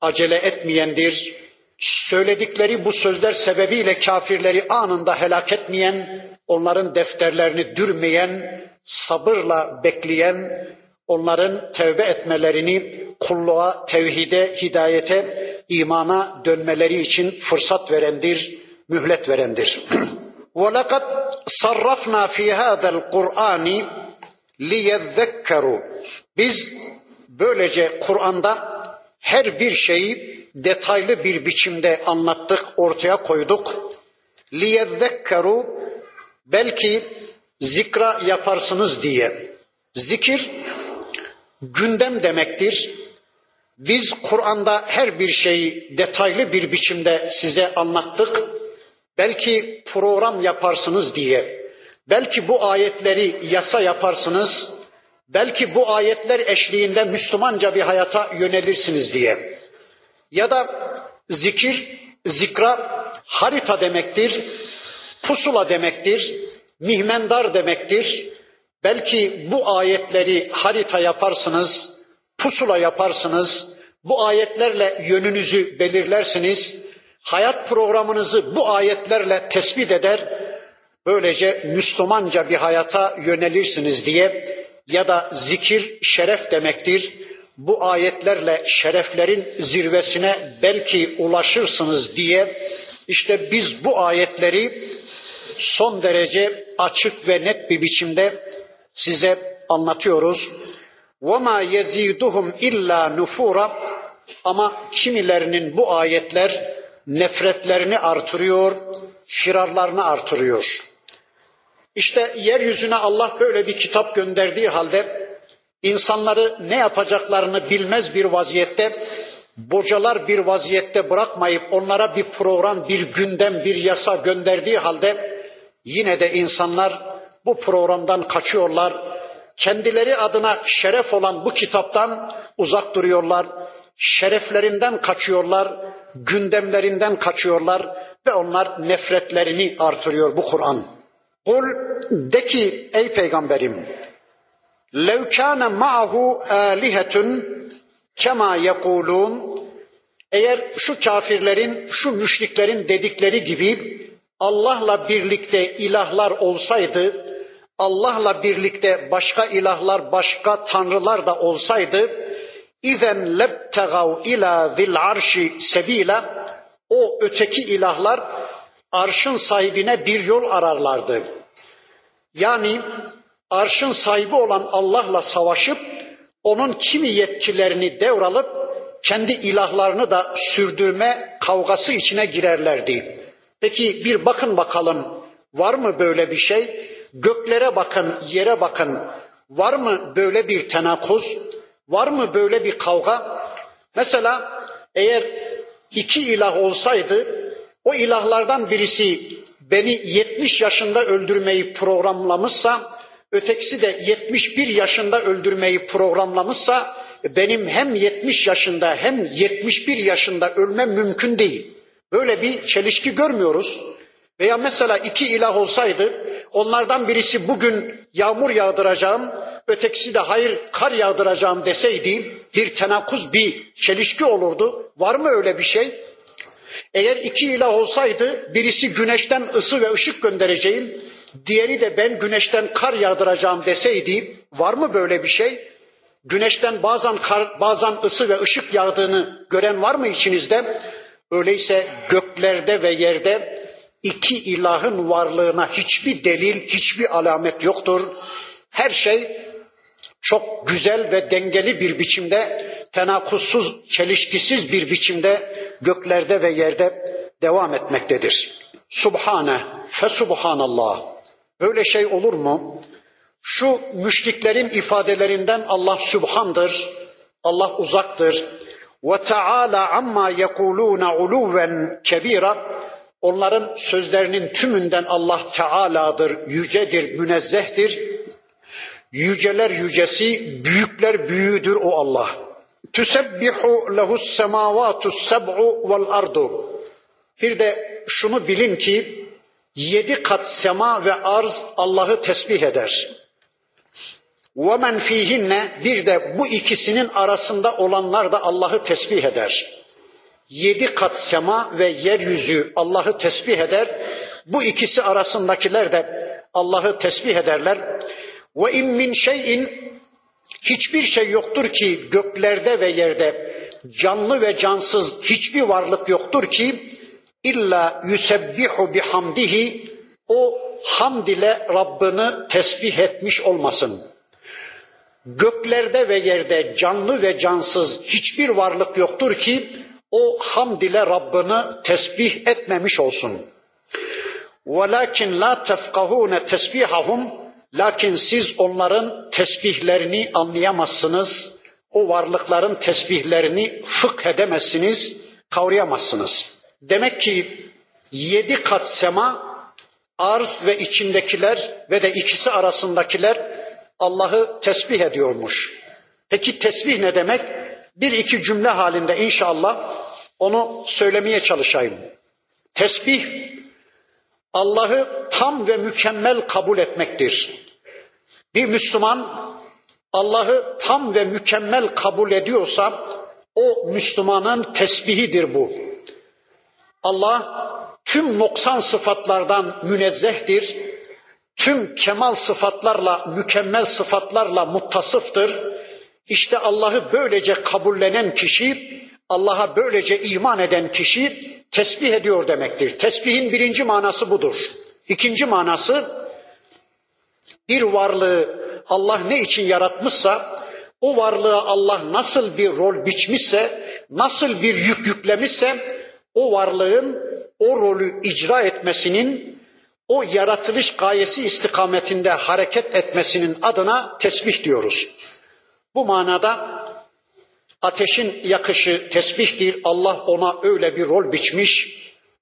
acele etmeyendir. Söyledikleri bu sözler sebebiyle kafirleri anında helak etmeyen, onların defterlerini dürmeyen, sabırla bekleyen, onların tevbe etmelerini kulluğa, tevhide, hidayete, imana dönmeleri için fırsat verendir, mühlet verendir. وَلَقَدْ صَرَّفْنَا فِي هَذَا الْقُرْآنِ لِيَذَّكَّرُوا Biz böylece Kur'an'da her bir şeyi detaylı bir biçimde anlattık, ortaya koyduk. لِيَذَّكَّرُوا Belki zikra yaparsınız diye. Zikir gündem demektir. Biz Kur'an'da her bir şeyi detaylı bir biçimde size anlattık. Belki program yaparsınız diye, belki bu ayetleri yasa yaparsınız, belki bu ayetler eşliğinde Müslümanca bir hayata yönelirsiniz diye. Ya da zikir, zikra harita demektir, pusula demektir, mihmendar demektir. Belki bu ayetleri harita yaparsınız, pusula yaparsınız, bu ayetlerle yönünüzü belirlersiniz, hayat programınızı bu ayetlerle tespit eder, böylece Müslümanca bir hayata yönelirsiniz diye ya da zikir şeref demektir. Bu ayetlerle şereflerin zirvesine belki ulaşırsınız diye işte biz bu ayetleri son derece açık ve net bir biçimde size anlatıyoruz. وَمَا يَزِيدُهُمْ illa nufura Ama kimilerinin bu ayetler nefretlerini artırıyor, firarlarını artırıyor. İşte yeryüzüne Allah böyle bir kitap gönderdiği halde insanları ne yapacaklarını bilmez bir vaziyette, bocalar bir vaziyette bırakmayıp onlara bir program, bir gündem, bir yasa gönderdiği halde yine de insanlar bu programdan kaçıyorlar. Kendileri adına şeref olan bu kitaptan uzak duruyorlar. Şereflerinden kaçıyorlar, gündemlerinden kaçıyorlar ve onlar nefretlerini artırıyor bu Kur'an. Kul de ki ey peygamberim lev kana ma'hu alihetun kema yekulun eğer şu kafirlerin, şu müşriklerin dedikleri gibi Allah'la birlikte ilahlar olsaydı, Allah'la birlikte başka ilahlar, başka tanrılar da olsaydı, izen lebtegav ila zil arşi sebila, o öteki ilahlar arşın sahibine bir yol ararlardı. Yani arşın sahibi olan Allah'la savaşıp onun kimi yetkilerini devralıp kendi ilahlarını da sürdürme kavgası içine girerlerdi. Peki bir bakın bakalım var mı böyle bir şey? Göklere bakın, yere bakın. Var mı böyle bir tenakuz? Var mı böyle bir kavga? Mesela eğer iki ilah olsaydı o ilahlardan birisi beni 70 yaşında öldürmeyi programlamışsa ötekisi de 71 yaşında öldürmeyi programlamışsa benim hem 70 yaşında hem 71 yaşında ölmem mümkün değil. Böyle bir çelişki görmüyoruz. Veya mesela iki ilah olsaydı onlardan birisi bugün yağmur yağdıracağım, ötekisi de hayır kar yağdıracağım deseydi bir tenakuz, bir çelişki olurdu. Var mı öyle bir şey? Eğer iki ilah olsaydı birisi güneşten ısı ve ışık göndereceğim, diğeri de ben güneşten kar yağdıracağım deseydi var mı böyle bir şey? Güneşten bazen kar, bazen ısı ve ışık yağdığını gören var mı içinizde? Öyleyse göklerde ve yerde iki ilahın varlığına hiçbir delil, hiçbir alamet yoktur. Her şey çok güzel ve dengeli bir biçimde, tenakuzsuz, çelişkisiz bir biçimde göklerde ve yerde devam etmektedir. Subhane, fe subhanallah. Böyle şey olur mu? Şu müşriklerin ifadelerinden Allah subhandır, Allah uzaktır. Ve Teala amma yekuluna uluven kebira. Onların sözlerinin tümünden Allah Teala'dır, yücedir, münezzehtir. Yüceler yücesi, büyükler büyüğüdür o Allah. Tüsebbihu lehus semavatu seb'u vel ardu. Bir de şunu bilin ki yedi kat sema ve arz Allah'ı tesbih eder. Ve men fihinne bir de bu ikisinin arasında olanlar da Allah'ı tesbih eder. Yedi kat sema ve yeryüzü Allah'ı tesbih eder. Bu ikisi arasındakiler de Allah'ı tesbih ederler. Ve in min şeyin Hiçbir şey yoktur ki göklerde ve yerde canlı ve cansız hiçbir varlık yoktur ki illa yusebbihu bihamdihi o hamd ile Rabbini tesbih etmiş olmasın. Göklerde ve yerde canlı ve cansız hiçbir varlık yoktur ki o hamd ile Rabbini tesbih etmemiş olsun. Velakin la tefkahune tesbihahum Lakin siz onların tesbihlerini anlayamazsınız. o varlıkların tesbihlerini fıkh edemezsiniz, kavrayamazsınız. Demek ki yedi kat sema, arz ve içindekiler ve de ikisi arasındakiler Allah'ı tesbih ediyormuş. Peki tesbih ne demek? Bir iki cümle halinde inşallah onu söylemeye çalışayım. Tesbih Allah'ı tam ve mükemmel kabul etmektir. Bir Müslüman Allah'ı tam ve mükemmel kabul ediyorsa o Müslümanın tesbihidir bu. Allah tüm noksan sıfatlardan münezzehtir. Tüm kemal sıfatlarla, mükemmel sıfatlarla muttasıftır. İşte Allah'ı böylece kabullenen kişi, Allah'a böylece iman eden kişi tesbih ediyor demektir. Tesbihin birinci manası budur. İkinci manası bir varlığı Allah ne için yaratmışsa o varlığa Allah nasıl bir rol biçmişse, nasıl bir yük yüklemişse o varlığın o rolü icra etmesinin, o yaratılış gayesi istikametinde hareket etmesinin adına tesbih diyoruz. Bu manada ateşin yakışı tesbihtir. Allah ona öyle bir rol biçmiş.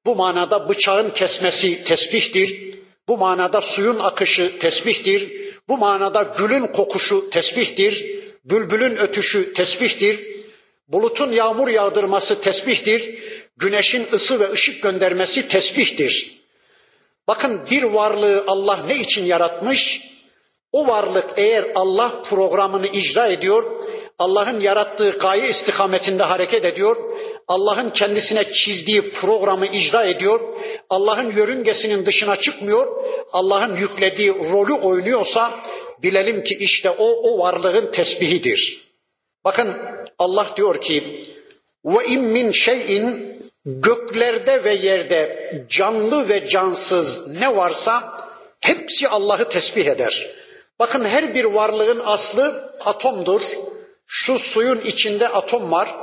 Bu manada bıçağın kesmesi tesbihtir. Bu manada suyun akışı tesbihtir. Bu manada gülün kokuşu tesbihtir. Bülbülün ötüşü tesbihtir. Bulutun yağmur yağdırması tesbihtir. Güneşin ısı ve ışık göndermesi tesbihtir. Bakın bir varlığı Allah ne için yaratmış? O varlık eğer Allah programını icra ediyor, Allah'ın yarattığı gaye istikametinde hareket ediyor, Allah'ın kendisine çizdiği programı icra ediyor, Allah'ın yörüngesinin dışına çıkmıyor, Allah'ın yüklediği rolü oynuyorsa bilelim ki işte o o varlığın tesbihidir. Bakın Allah diyor ki ve in min şeyin göklerde ve yerde canlı ve cansız ne varsa hepsi Allah'ı tesbih eder. Bakın her bir varlığın aslı atomdur. Şu suyun içinde atom var.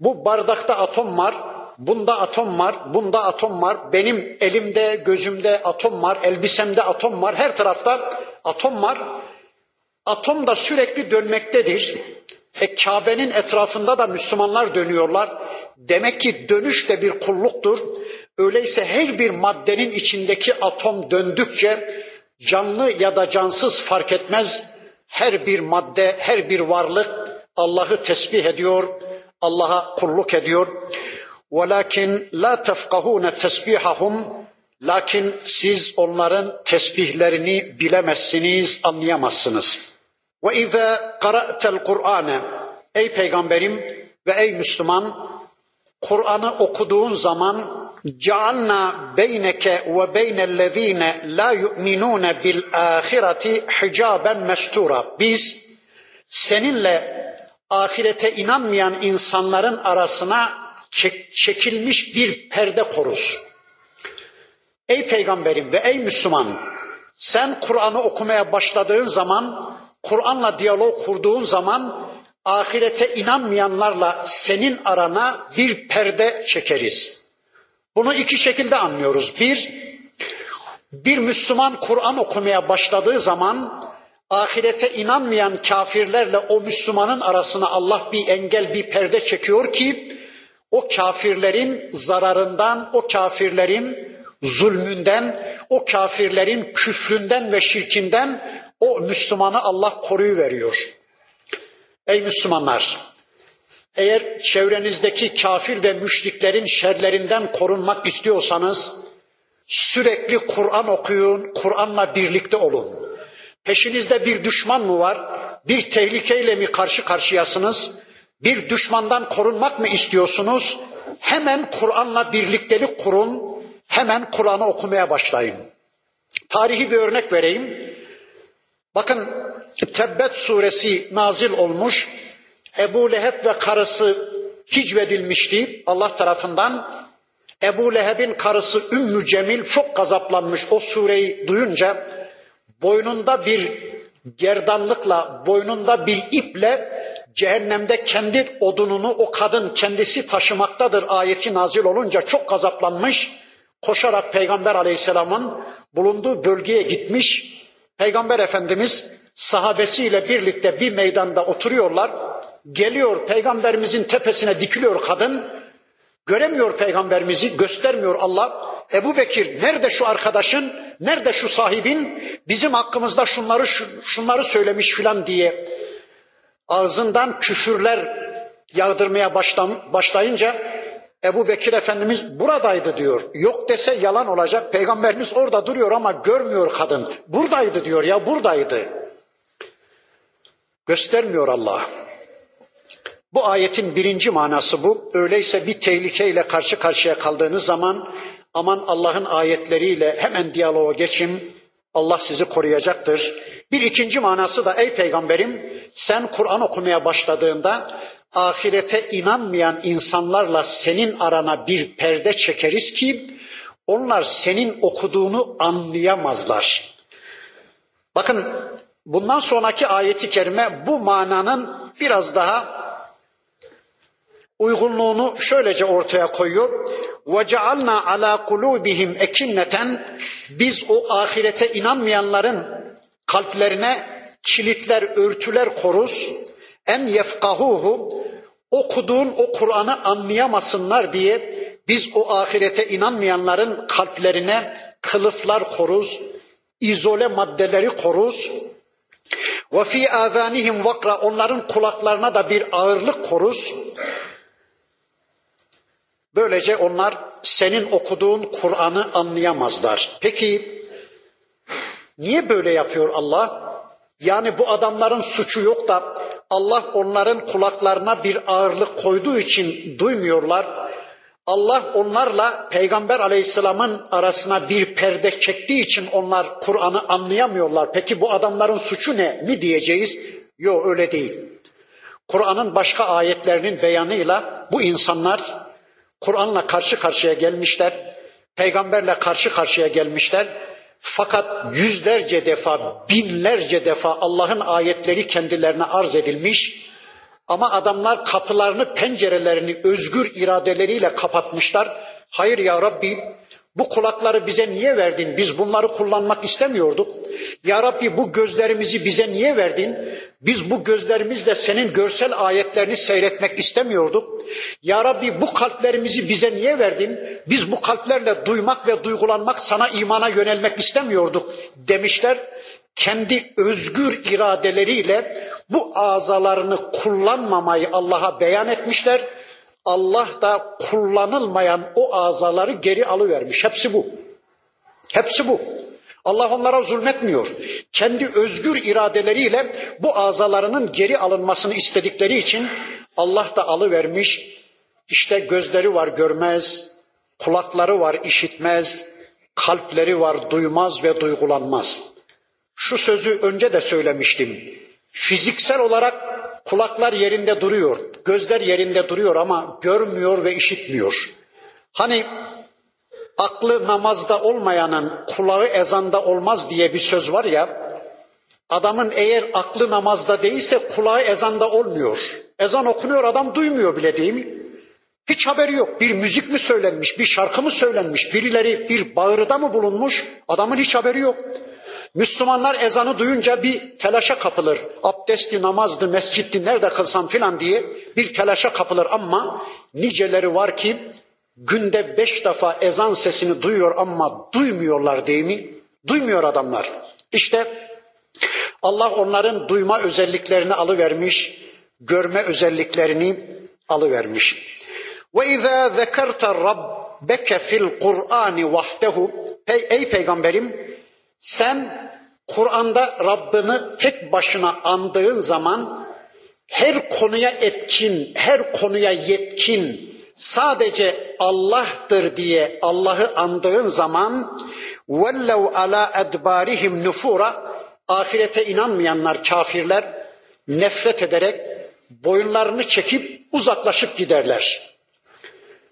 Bu bardakta atom var. Bunda atom var, bunda atom var. Benim elimde, gözümde atom var, elbisemde atom var. Her tarafta atom var. Atom da sürekli dönmektedir. E Kabe'nin etrafında da Müslümanlar dönüyorlar. Demek ki dönüş de bir kulluktur. Öyleyse her bir maddenin içindeki atom döndükçe canlı ya da cansız fark etmez her bir madde, her bir varlık Allah'ı tesbih ediyor, Allah'a kulluk ediyor. Velakin la tefkahune tesbihahum lakin siz onların tesbihlerini bilemezsiniz, anlayamazsınız. Ve izâ kara'tel Kur'ane Ey peygamberim ve ey Müslüman Kur'an'ı okuduğun zaman cealna beyneke ve beynellezine la yu'minune bil ahireti hicaben mestura. Biz seninle ahirete inanmayan insanların arasına çekilmiş bir perde koruz. Ey peygamberim ve ey Müslüman sen Kur'an'ı okumaya başladığın zaman, Kur'an'la diyalog kurduğun zaman ahirete inanmayanlarla senin arana bir perde çekeriz. Bunu iki şekilde anlıyoruz. Bir, bir Müslüman Kur'an okumaya başladığı zaman ahirete inanmayan kafirlerle o Müslümanın arasına Allah bir engel, bir perde çekiyor ki o kafirlerin zararından, o kafirlerin zulmünden, o kafirlerin küfründen ve şirkinden o Müslümanı Allah koruyuveriyor. Ey Müslümanlar! Eğer çevrenizdeki kafir ve müşriklerin şerlerinden korunmak istiyorsanız sürekli Kur'an okuyun, Kur'an'la birlikte olun. Peşinizde bir düşman mı var? Bir tehlikeyle mi karşı karşıyasınız? Bir düşmandan korunmak mı istiyorsunuz? Hemen Kur'an'la birliktelik kurun. Hemen Kur'an'ı okumaya başlayın. Tarihi bir örnek vereyim. Bakın Tebbet suresi nazil olmuş. Ebu Leheb ve karısı hicvedilmişti Allah tarafından. Ebu Leheb'in karısı Ümmü Cemil çok gazaplanmış o sureyi duyunca boynunda bir gerdanlıkla, boynunda bir iple cehennemde kendi odununu o kadın kendisi taşımaktadır ayeti nazil olunca çok gazaplanmış. Koşarak Peygamber Aleyhisselam'ın bulunduğu bölgeye gitmiş. Peygamber Efendimiz sahabesiyle birlikte bir meydanda oturuyorlar. Geliyor peygamberimizin tepesine dikiliyor kadın. Göremiyor peygamberimizi, göstermiyor Allah. Ebu Bekir nerede şu arkadaşın, nerede şu sahibin, bizim hakkımızda şunları şunları söylemiş filan diye ağzından küfürler yağdırmaya başlayınca Ebu Bekir Efendimiz buradaydı diyor. Yok dese yalan olacak. Peygamberimiz orada duruyor ama görmüyor kadın. Buradaydı diyor ya buradaydı. Göstermiyor Allah. Bu ayetin birinci manası bu. Öyleyse bir tehlikeyle karşı karşıya kaldığınız zaman aman Allah'ın ayetleriyle hemen diyaloğa geçin. Allah sizi koruyacaktır. Bir ikinci manası da ey peygamberim sen Kur'an okumaya başladığında ahirete inanmayan insanlarla senin arana bir perde çekeriz ki onlar senin okuduğunu anlayamazlar. Bakın bundan sonraki ayeti kerime bu mananın biraz daha uygunluğunu şöylece ortaya koyuyor. وَجَعَلْنَا عَلَى قُلُوبِهِمْ اَكِنَّةً Biz o ahirete inanmayanların kalplerine kilitler, örtüler koruz. En yefkahuhu okuduğun o Kur'an'ı anlayamasınlar diye biz o ahirete inanmayanların kalplerine kılıflar koruz, izole maddeleri koruz. Ve fi azanihim vakra onların kulaklarına da bir ağırlık koruz. Böylece onlar senin okuduğun Kur'an'ı anlayamazlar. Peki niye böyle yapıyor Allah? Yani bu adamların suçu yok da Allah onların kulaklarına bir ağırlık koyduğu için duymuyorlar. Allah onlarla Peygamber Aleyhisselam'ın arasına bir perde çektiği için onlar Kur'an'ı anlayamıyorlar. Peki bu adamların suçu ne mi diyeceğiz? Yok öyle değil. Kur'an'ın başka ayetlerinin beyanıyla bu insanlar Kur'an'la karşı karşıya gelmişler. Peygamberle karşı karşıya gelmişler. Fakat yüzlerce defa, binlerce defa Allah'ın ayetleri kendilerine arz edilmiş. Ama adamlar kapılarını, pencerelerini özgür iradeleriyle kapatmışlar. Hayır ya Rabbi, bu kulakları bize niye verdin? Biz bunları kullanmak istemiyorduk. Ya Rabbi bu gözlerimizi bize niye verdin? Biz bu gözlerimizle senin görsel ayetlerini seyretmek istemiyorduk. Ya Rabbi bu kalplerimizi bize niye verdin? Biz bu kalplerle duymak ve duygulanmak, sana imana yönelmek istemiyorduk demişler. Kendi özgür iradeleriyle bu azalarını kullanmamayı Allah'a beyan etmişler. Allah da kullanılmayan o azaları geri alıvermiş. Hepsi bu. Hepsi bu. Allah onlara zulmetmiyor. Kendi özgür iradeleriyle bu azalarının geri alınmasını istedikleri için Allah da alıvermiş. İşte gözleri var görmez, kulakları var işitmez, kalpleri var duymaz ve duygulanmaz. Şu sözü önce de söylemiştim. Fiziksel olarak kulaklar yerinde duruyor, gözler yerinde duruyor ama görmüyor ve işitmiyor. Hani aklı namazda olmayanın kulağı ezanda olmaz diye bir söz var ya, adamın eğer aklı namazda değilse kulağı ezanda olmuyor. Ezan okunuyor adam duymuyor bile değil mi? Hiç haberi yok. Bir müzik mi söylenmiş, bir şarkı mı söylenmiş, birileri bir bağırıda mı bulunmuş? Adamın hiç haberi yok. Müslümanlar ezanı duyunca bir telaşa kapılır. Abdesti, namazdı, mescitti nerede kılsam filan diye bir telaşa kapılır ama niceleri var ki günde beş defa ezan sesini duyuyor ama duymuyorlar değil mi? Duymuyor adamlar. İşte Allah onların duyma özelliklerini alıvermiş, görme özelliklerini alıvermiş. Ve izâ zekerte rabbeke fil Kur'ani vahdehu Ey peygamberim sen Kur'an'da Rabbini tek başına andığın zaman her konuya etkin, her konuya yetkin, sadece Allah'tır diye Allah'ı andığın zaman vellev ala edbarihim nufura ahirete inanmayanlar kafirler nefret ederek boyunlarını çekip uzaklaşıp giderler.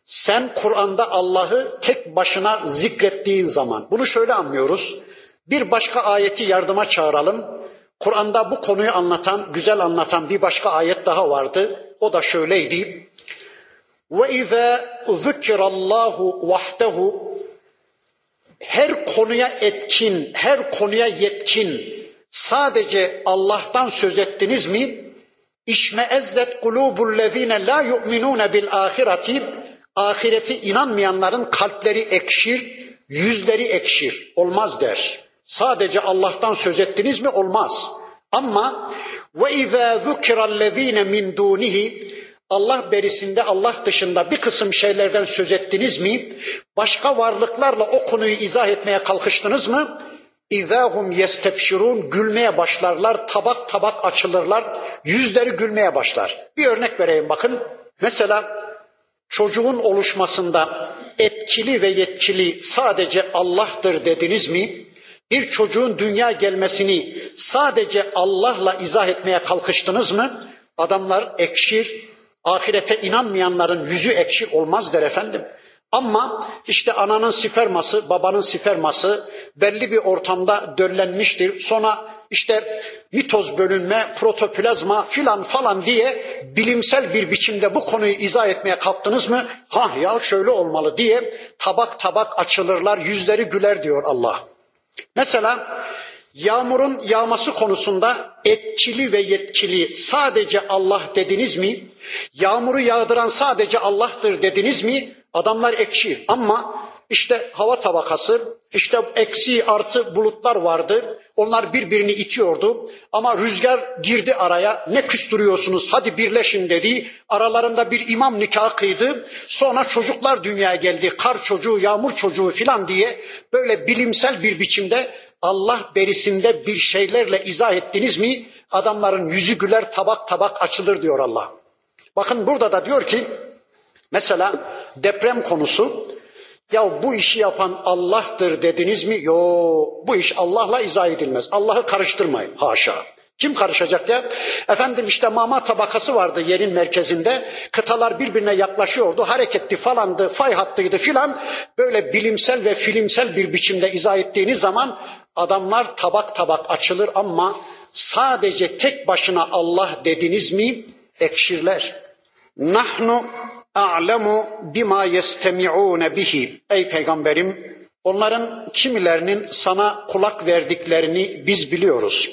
Sen Kur'an'da Allah'ı tek başına zikrettiğin zaman bunu şöyle anlıyoruz. Bir başka ayeti yardıma çağıralım. Kur'an'da bu konuyu anlatan, güzel anlatan bir başka ayet daha vardı. O da şöyleydi. Ve izâ zükirallahu vahdehu her konuya etkin, her konuya yetkin, sadece Allah'tan söz ettiniz mi? İşmeezzet kulubullezine la yu'minune bil ahireti ahireti inanmayanların kalpleri ekşir, yüzleri ekşir. Olmaz der. Sadece Allah'tan söz ettiniz mi? Olmaz. Ama ve izâ zukirallezîne min dûnihi Allah berisinde Allah dışında bir kısım şeylerden söz ettiniz mi? Başka varlıklarla o konuyu izah etmeye kalkıştınız mı? İzahum yestebşirun gülmeye başlarlar, tabak tabak açılırlar, yüzleri gülmeye başlar. Bir örnek vereyim bakın. Mesela çocuğun oluşmasında etkili ve yetkili sadece Allah'tır dediniz mi? Bir çocuğun dünya gelmesini sadece Allah'la izah etmeye kalkıştınız mı? Adamlar ekşir, ahirete inanmayanların yüzü ekşir olmaz der efendim. Ama işte ananın sperması, babanın sperması belli bir ortamda döllenmiştir. Sonra işte mitoz bölünme, protoplazma filan falan diye bilimsel bir biçimde bu konuyu izah etmeye kalktınız mı? Ha ya şöyle olmalı diye tabak tabak açılırlar, yüzleri güler diyor Allah. Mesela yağmurun yağması konusunda etkili ve yetkili sadece Allah dediniz mi? Yağmuru yağdıran sadece Allah'tır dediniz mi? Adamlar ekşi ama işte hava tabakası, işte eksi artı bulutlar vardı. Onlar birbirini itiyordu. Ama rüzgar girdi araya. Ne küstürüyorsunuz hadi birleşin dedi. Aralarında bir imam nikahı kıydı. Sonra çocuklar dünyaya geldi. Kar çocuğu, yağmur çocuğu filan diye böyle bilimsel bir biçimde Allah berisinde bir şeylerle izah ettiniz mi? Adamların yüzü güler tabak tabak açılır diyor Allah. Bakın burada da diyor ki mesela deprem konusu ya bu işi yapan Allah'tır dediniz mi? Yo bu iş Allah'la izah edilmez. Allah'ı karıştırmayın. Haşa. Kim karışacak ya? Efendim işte mama tabakası vardı yerin merkezinde. Kıtalar birbirine yaklaşıyordu. Hareketti falandı, fay hattıydı filan. Böyle bilimsel ve filmsel bir biçimde izah ettiğiniz zaman adamlar tabak tabak açılır ama sadece tek başına Allah dediniz mi ekşirler. Nahnu a'lemu bima yestemi'un bihi. Ey peygamberim onların kimilerinin sana kulak verdiklerini biz biliyoruz.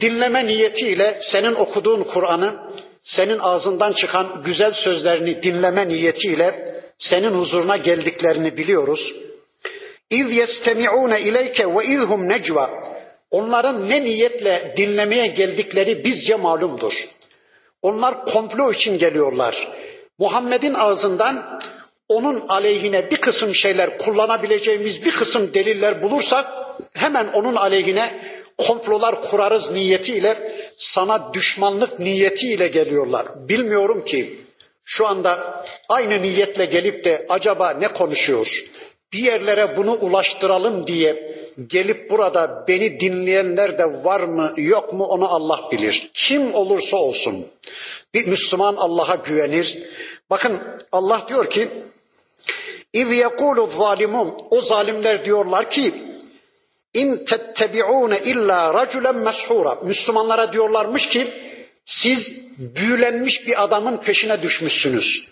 Dinleme niyetiyle senin okuduğun Kur'an'ı, senin ağzından çıkan güzel sözlerini dinleme niyetiyle senin huzuruna geldiklerini biliyoruz. İz yestemi'une ileyke ve izhum necva. Onların ne niyetle dinlemeye geldikleri bizce malumdur. Onlar komplo için geliyorlar. Muhammed'in ağzından onun aleyhine bir kısım şeyler kullanabileceğimiz bir kısım deliller bulursak hemen onun aleyhine komplolar kurarız niyetiyle sana düşmanlık niyetiyle geliyorlar. Bilmiyorum ki şu anda aynı niyetle gelip de acaba ne konuşuyor? Bir yerlere bunu ulaştıralım diye gelip burada beni dinleyenler de var mı yok mu onu Allah bilir. Kim olursa olsun bir Müslüman Allah'a güvenir. Bakın Allah diyor ki İz yekulu zalimun o zalimler diyorlar ki in tettebi'une illa raculen meshura. Müslümanlara diyorlarmış ki siz büyülenmiş bir adamın peşine düşmüşsünüz.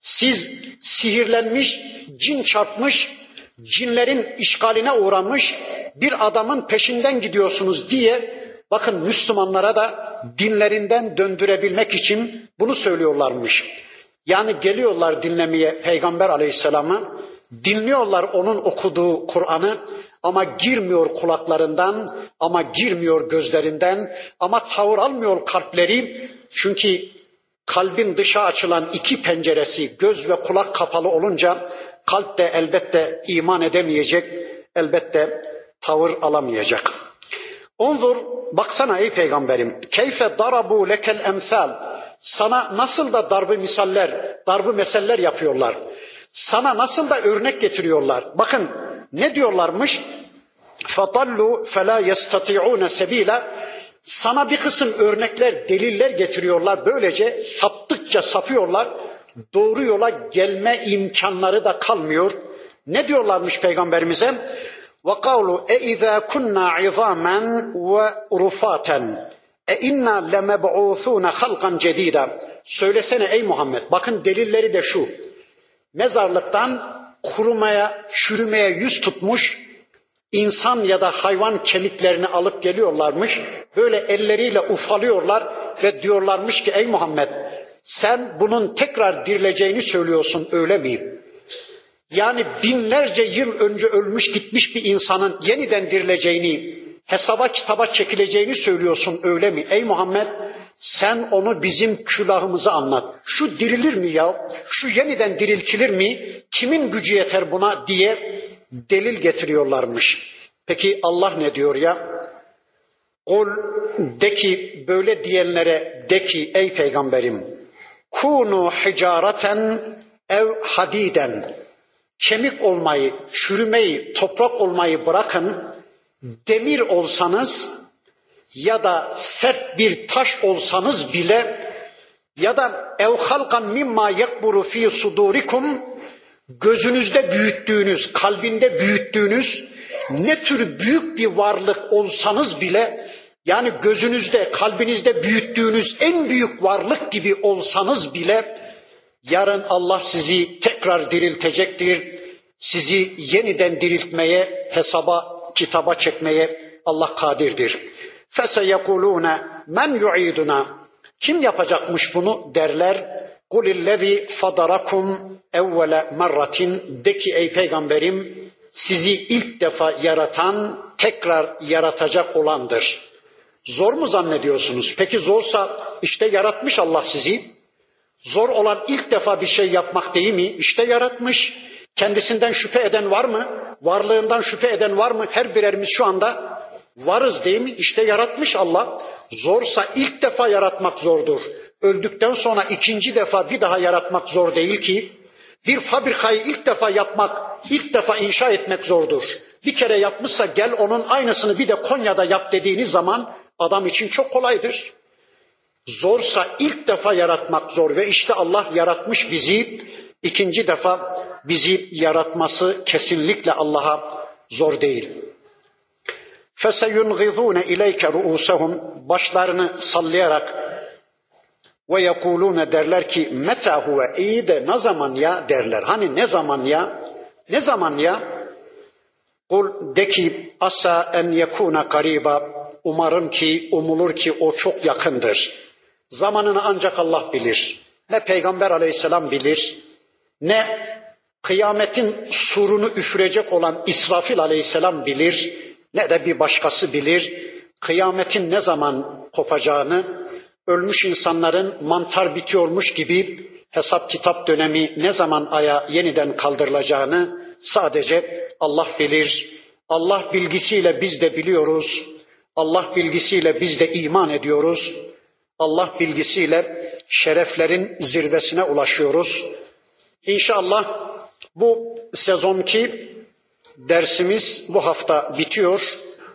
Siz sihirlenmiş, cin çarpmış, cinlerin işgaline uğramış bir adamın peşinden gidiyorsunuz diye bakın Müslümanlara da dinlerinden döndürebilmek için bunu söylüyorlarmış. Yani geliyorlar dinlemeye Peygamber Aleyhisselam'ı, dinliyorlar onun okuduğu Kur'an'ı ama girmiyor kulaklarından, ama girmiyor gözlerinden, ama tavır almıyor kalpleri. Çünkü kalbin dışa açılan iki penceresi göz ve kulak kapalı olunca kalp de elbette iman edemeyecek, elbette tavır alamayacak. Ondur, baksana ey peygamberim. Keyfe darabu lekel emsal. Sana nasıl da darbe misaller, darbe meseller yapıyorlar. Sana nasıl da örnek getiriyorlar. Bakın ne diyorlarmış? فَضَلُّوا فَلَا يَسْتَطِعُونَ سَب۪يلًا Sana bir kısım örnekler, deliller getiriyorlar. Böylece saptıkça sapıyorlar. Doğru yola gelme imkanları da kalmıyor. Ne diyorlarmış peygamberimize? Ve kavlu e izâ kunna izamen ve rufaten e inna lemeb'ûthûne halkan cedîdâ. Söylesene ey Muhammed. Bakın delilleri de şu. Mezarlıktan kurumaya, çürümeye yüz tutmuş insan ya da hayvan kemiklerini alıp geliyorlarmış. Böyle elleriyle ufalıyorlar ve diyorlarmış ki ey Muhammed sen bunun tekrar dirileceğini söylüyorsun öyle mi? Yani binlerce yıl önce ölmüş gitmiş bir insanın yeniden dirileceğini, hesaba kitaba çekileceğini söylüyorsun öyle mi? Ey Muhammed sen onu bizim külahımıza anlat. Şu dirilir mi ya? Şu yeniden diriltilir mi? Kimin gücü yeter buna diye delil getiriyorlarmış. Peki Allah ne diyor ya? Kul de ki böyle diyenlere de ki ey peygamberim kunu hicareten ev hadiden kemik olmayı, çürümeyi, toprak olmayı bırakın. Demir olsanız ya da sert bir taş olsanız bile ya da ev halkan mimma yakburu fi sudurikum. Gözünüzde büyüttüğünüz, kalbinde büyüttüğünüz ne tür büyük bir varlık olsanız bile yani gözünüzde, kalbinizde büyüttüğünüz en büyük varlık gibi olsanız bile yarın Allah sizi tekrar diriltecektir. Sizi yeniden diriltmeye, hesaba, kitaba çekmeye Allah kadirdir. فَسَيَقُولُونَ men yu'iduna Kim yapacakmış bunu derler. قُلِ الَّذ۪ي فَضَرَكُمْ اَوَّلَ مَرَّةٍ De ki ey peygamberim sizi ilk defa yaratan tekrar yaratacak olandır. Zor mu zannediyorsunuz? Peki zorsa işte yaratmış Allah sizi. Zor olan ilk defa bir şey yapmak değil mi? İşte yaratmış. Kendisinden şüphe eden var mı? Varlığından şüphe eden var mı? Her birerimiz şu anda varız değil mi? İşte yaratmış Allah. Zorsa ilk defa yaratmak zordur. Öldükten sonra ikinci defa bir daha yaratmak zor değil ki. Bir fabrikayı ilk defa yapmak, ilk defa inşa etmek zordur. Bir kere yapmışsa gel onun aynısını bir de Konya'da yap dediğiniz zaman adam için çok kolaydır. Zorsa ilk defa yaratmak zor ve işte Allah yaratmış bizi. ikinci defa bizi yaratması kesinlikle Allah'a zor değil. فَسَيُنْغِضُونَ اِلَيْكَ رُؤُسَهُمْ Başlarını sallayarak ve yekulune derler ki meta huve iyi de ne zaman ya derler. Hani ne zaman ya? Ne zaman ya? Kul de ki asa en yekuna kariba. Umarım ki, umulur ki o çok yakındır. Zamanını ancak Allah bilir. Ne Peygamber aleyhisselam bilir, ne kıyametin surunu üfürecek olan İsrafil aleyhisselam bilir, ne de bir başkası bilir. Kıyametin ne zaman kopacağını, ölmüş insanların mantar bitiyormuş gibi hesap kitap dönemi ne zaman aya yeniden kaldırılacağını sadece Allah bilir. Allah bilgisiyle biz de biliyoruz. Allah bilgisiyle biz de iman ediyoruz. Allah bilgisiyle şereflerin zirvesine ulaşıyoruz. İnşallah bu sezonki dersimiz bu hafta bitiyor.